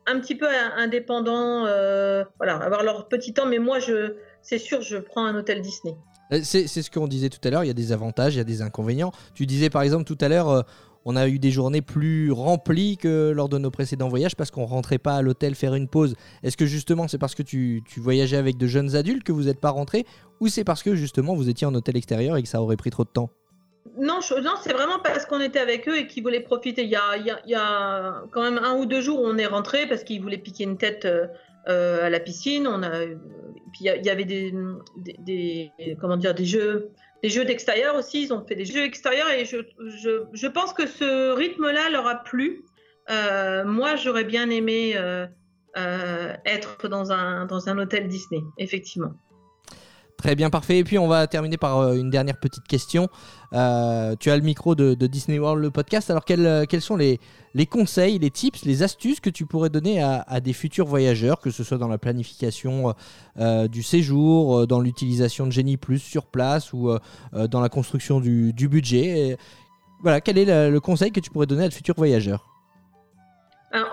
un petit peu indépendant, euh, voilà, avoir leur petit temps, mais moi, je, c'est sûr, je prends un hôtel Disney. Euh, C'est c'est ce qu'on disait tout à l'heure, il y a des avantages, il y a des inconvénients. Tu disais par exemple tout à l'heure, euh, on a eu des journées plus remplies que lors de nos précédents voyages parce qu'on rentrait pas à l'hôtel faire une pause. Est-ce que justement c'est parce que tu, voyageais avec de jeunes adultes que vous n'êtes pas rentrés ou c'est parce que justement vous étiez en hôtel extérieur et que ça aurait pris trop de temps? Non, non c'est vraiment parce qu'on était avec eux et qu'ils voulaient profiter. Il y, a, quand même un ou deux jours où on est rentré parce qu'ils voulaient piquer une tête euh, euh, à la piscine. Il y, avait des, des- comment dire, des jeux, des jeux d'extérieur aussi. Ils ont fait des jeux extérieurs et je, je, pense que ce rythme-là leur a plu. Euh, moi, j'aurais bien aimé euh, euh, être dans un hôtel Disney, effectivement. Très bien, parfait. Et puis on va terminer par euh, une dernière petite question. Euh, tu as le micro de, Disney World, le podcast. Alors quels, euh, quels sont les, conseils, les tips, les astuces que tu pourrais donner à, des futurs voyageurs, que ce soit dans la planification du séjour, dans l'utilisation de Genie Plus sur place ou dans la construction du, budget? Et Voilà, quel est le, conseil que tu pourrais donner à de futurs voyageurs?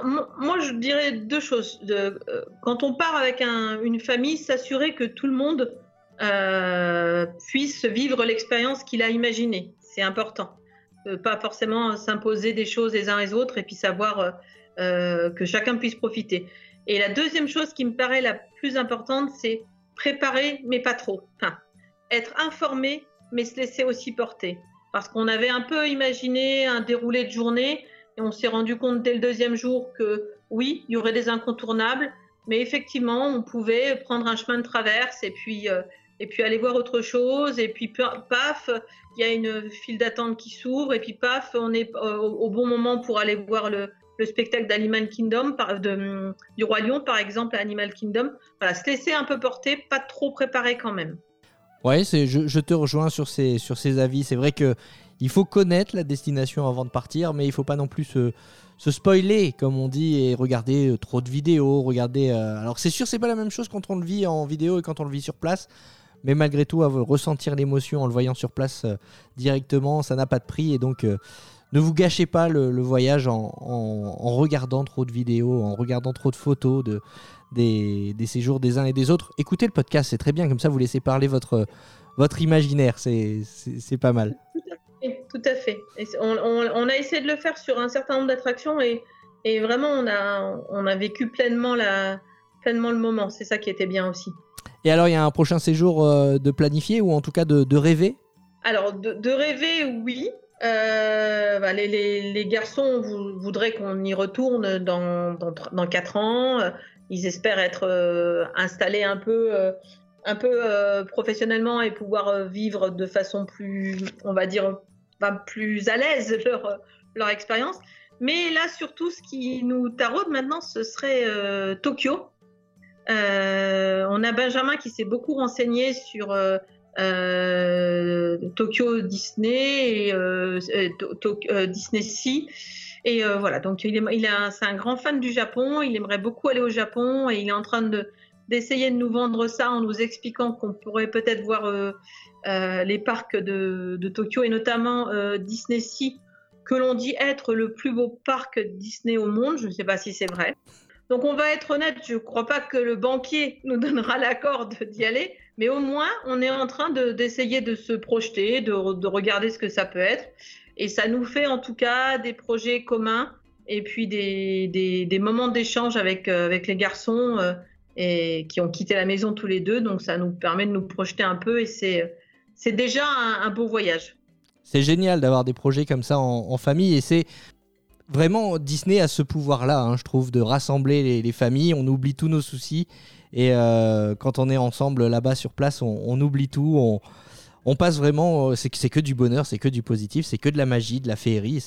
Moi, je dirais deux choses. Quand on part avec un- une famille, s'assurer que tout le monde euh, puisse vivre l'expérience qu'il a imaginée. C'est important. Euh, pas forcément s'imposer des choses les uns les autres et puis savoir euh, que chacun puisse profiter. Et la deuxième chose qui me paraît la plus importante, c'est préparer, mais pas trop. Être informé, mais se laisser aussi porter. Parce qu'on avait un peu imaginé un déroulé de journée et on s'est rendu compte dès le deuxième jour que oui, il y aurait des incontournables, mais effectivement, on pouvait prendre un chemin de traverse et puis, et puis aller voir autre chose. Et puis, pa- paf, il y a une file d'attente qui s'ouvre. Et puis, paf, on est euh, au bon moment pour aller voir le, le spectacle d'Animal Kingdom, de, du Roi Lion, par exemple, à Animal Kingdom. Voilà, se laisser un peu porter, pas trop préparé quand même. Ouais, je, te rejoins sur ces, sur ces avis. C'est vrai que il faut connaître la destination avant de partir, mais il faut pas non plus se, se spoiler, comme on dit, et regarder euh, trop de vidéos. Regarder. euh, Alors c'est sûr, c'est pas la même chose quand on le vit en vidéo et quand on le vit sur place. Mais malgré tout, ressentir l'émotion en le voyant sur place euh, directement, ça n'a pas de prix. Et donc, euh, ne vous gâchez pas le, voyage en, regardant trop de vidéos, en regardant trop de photos de, des, séjours des uns et des autres. Écoutez le podcast, c'est très bien. Comme ça, vous laissez parler votre, imaginaire. C'est pas mal. Tout à fait. On, on- a essayé de le faire sur un certain nombre d'attractions et, vraiment on a, vécu pleinement le moment. C'est ça qui était bien aussi. Et alors, il y a un prochain séjour euh, de planifier ou en tout cas de, rêver? Alors, de, rêver, oui. Euh, bah, les, garçons vou- voudraient qu'on y retourne dans, dans, dans 4 ans. Ils espèrent être euh, installés un peu, professionnellement et pouvoir vivre de façon plus, on va dire, plus à l'aise leur, leur expérience. Mais là, surtout, ce qui nous taraude maintenant, ce serait Tokyo. Euh, on a Benjamin qui s'est beaucoup renseigné sur euh, euh, Tokyo Disney et Disney Sea. Et voilà, donc il est, a- c'est un grand fan du Japon. Il aimerait beaucoup aller au Japon et il est en train de d'essayer de nous vendre ça en nous expliquant qu'on pourrait peut-être voir les parcs de, de Tokyo et notamment Disney Sea, que l'on dit être le plus beau parc Disney au monde. Je ne sais pas si c'est vrai. Donc on va être honnête, je ne crois pas que le banquier nous donnera l'accord d'y aller, mais au moins on est en train de- d'essayer de, se projeter, de, de regarder ce que ça peut être. Et ça nous fait en tout cas des projets communs et puis des, moments d'échange avec, euh, les garçons euh, et qui ont quitté la maison tous les deux. Donc ça nous permet de nous projeter un peu et c'est déjà un, un beau voyage. C'est génial d'avoir des projets comme ça en, en famille et c'est vraiment Disney a ce pouvoir-là, hein, je trouve, de rassembler les, les familles. On oublie tous nos soucis et euh, quand on est ensemble là-bas sur place, on, oublie tout. On passe vraiment, euh, c'est que du bonheur, c'est que du positif, c'est que de la magie, de la féerie,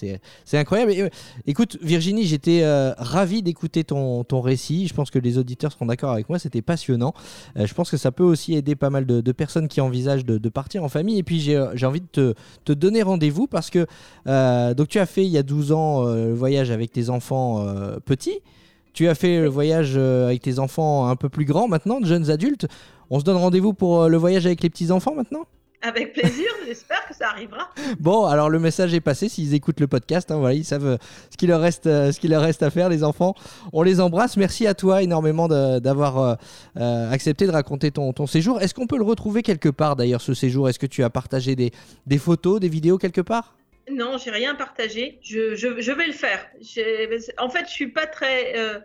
c'est incroyable. Euh, écoute, Virginie, j'étais euh, ravi d'écouter ton, récit. Je pense que les auditeurs seront d'accord avec moi, c'était passionnant. Euh, je pense que ça peut aussi aider pas mal de, personnes qui envisagent de, partir en famille. Et puis j'ai envie de te, donner rendez-vous parce que donc tu as fait il y a 12 ans le voyage avec tes enfants petits. Tu as fait le voyage avec tes enfants un peu plus grands maintenant, de jeunes adultes. On se donne rendez-vous pour le voyage avec les petits enfants maintenant? Avec plaisir, j'espère que ça arrivera. Bon, alors le message est passé. S'ils écoutent le podcast, hein, voilà, ils savent euh, ce qu'il leur reste, euh, ce qu'il leur reste à faire, les enfants. On les embrasse. Merci à toi énormément d'avoir euh, accepté de raconter ton, ton séjour. Est-ce qu'on peut le retrouver quelque part d'ailleurs ce séjour? Est-ce que tu as partagé des, des photos, des vidéos quelque part? Non, j'ai rien partagé. Je, je, je vais le faire. En fait, je suis pas très, euh,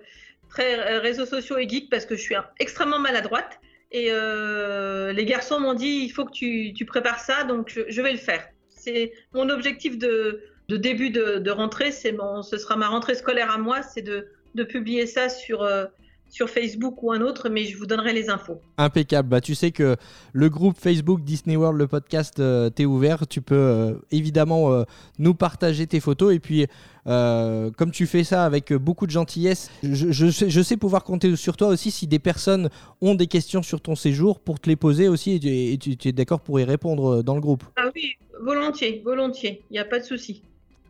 très réseaux sociaux et geek parce que je suis extrêmement maladroite. Et euh, les garçons m'ont dit il faut que tu, tu prépares ça, donc je, je vais le faire. C'est mon objectif de, de début de, de rentrée. C'est mon, ce sera ma rentrée scolaire à moi, c'est de, de publier ça sur euh, sur Facebook ou un autre, mais je vous donnerai les infos. Impeccable. Bah, tu sais que le groupe Facebook Disney World, le podcast, euh, t'es ouvert. Tu peux euh, évidemment euh, nous partager tes photos. Et puis, euh, comme tu fais ça avec beaucoup de gentillesse, je, je sais, je sais pouvoir compter sur toi aussi si des personnes ont des questions sur ton séjour pour te les poser aussi. Et tu, et tu- tu es d'accord pour y répondre dans le groupe. Ah oui, volontiers, volontiers. Il n'y a pas de souci.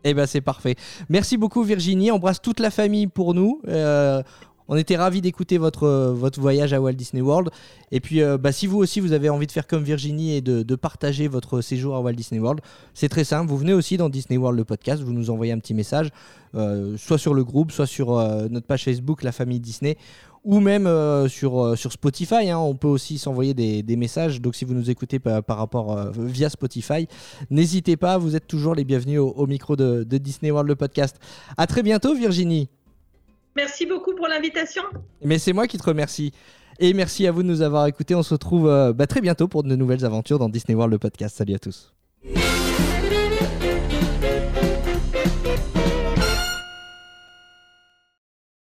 Eh ben c'est parfait. Merci beaucoup Virginie. Embrasse toute la famille pour nous. Euh, on était ravis d'écouter votre, euh, votre voyage à Walt Disney World. Et puis, euh, bah, si vous aussi, vous avez envie de faire comme Virginie et de, partager votre séjour à Walt Disney World, c'est très simple. Vous venez aussi dans Disney World, le podcast, vous nous envoyez un petit message, euh, soit sur le groupe, soit sur notre page Facebook, La Famille Disney, ou même sur, sur Spotify. hein. On peut aussi s'envoyer des, messages. Donc, si vous nous écoutez par, rapport via Spotify, n'hésitez pas. Vous êtes toujours les bienvenus au, au micro de, de Disney World, le podcast. À très bientôt, Virginie. Merci beaucoup pour l'invitation. Mais c'est moi qui te remercie. Et merci à vous de nous avoir écoutés. On se retrouve euh, bah, très bientôt pour de nouvelles aventures dans Disney World, le podcast. Salut à tous.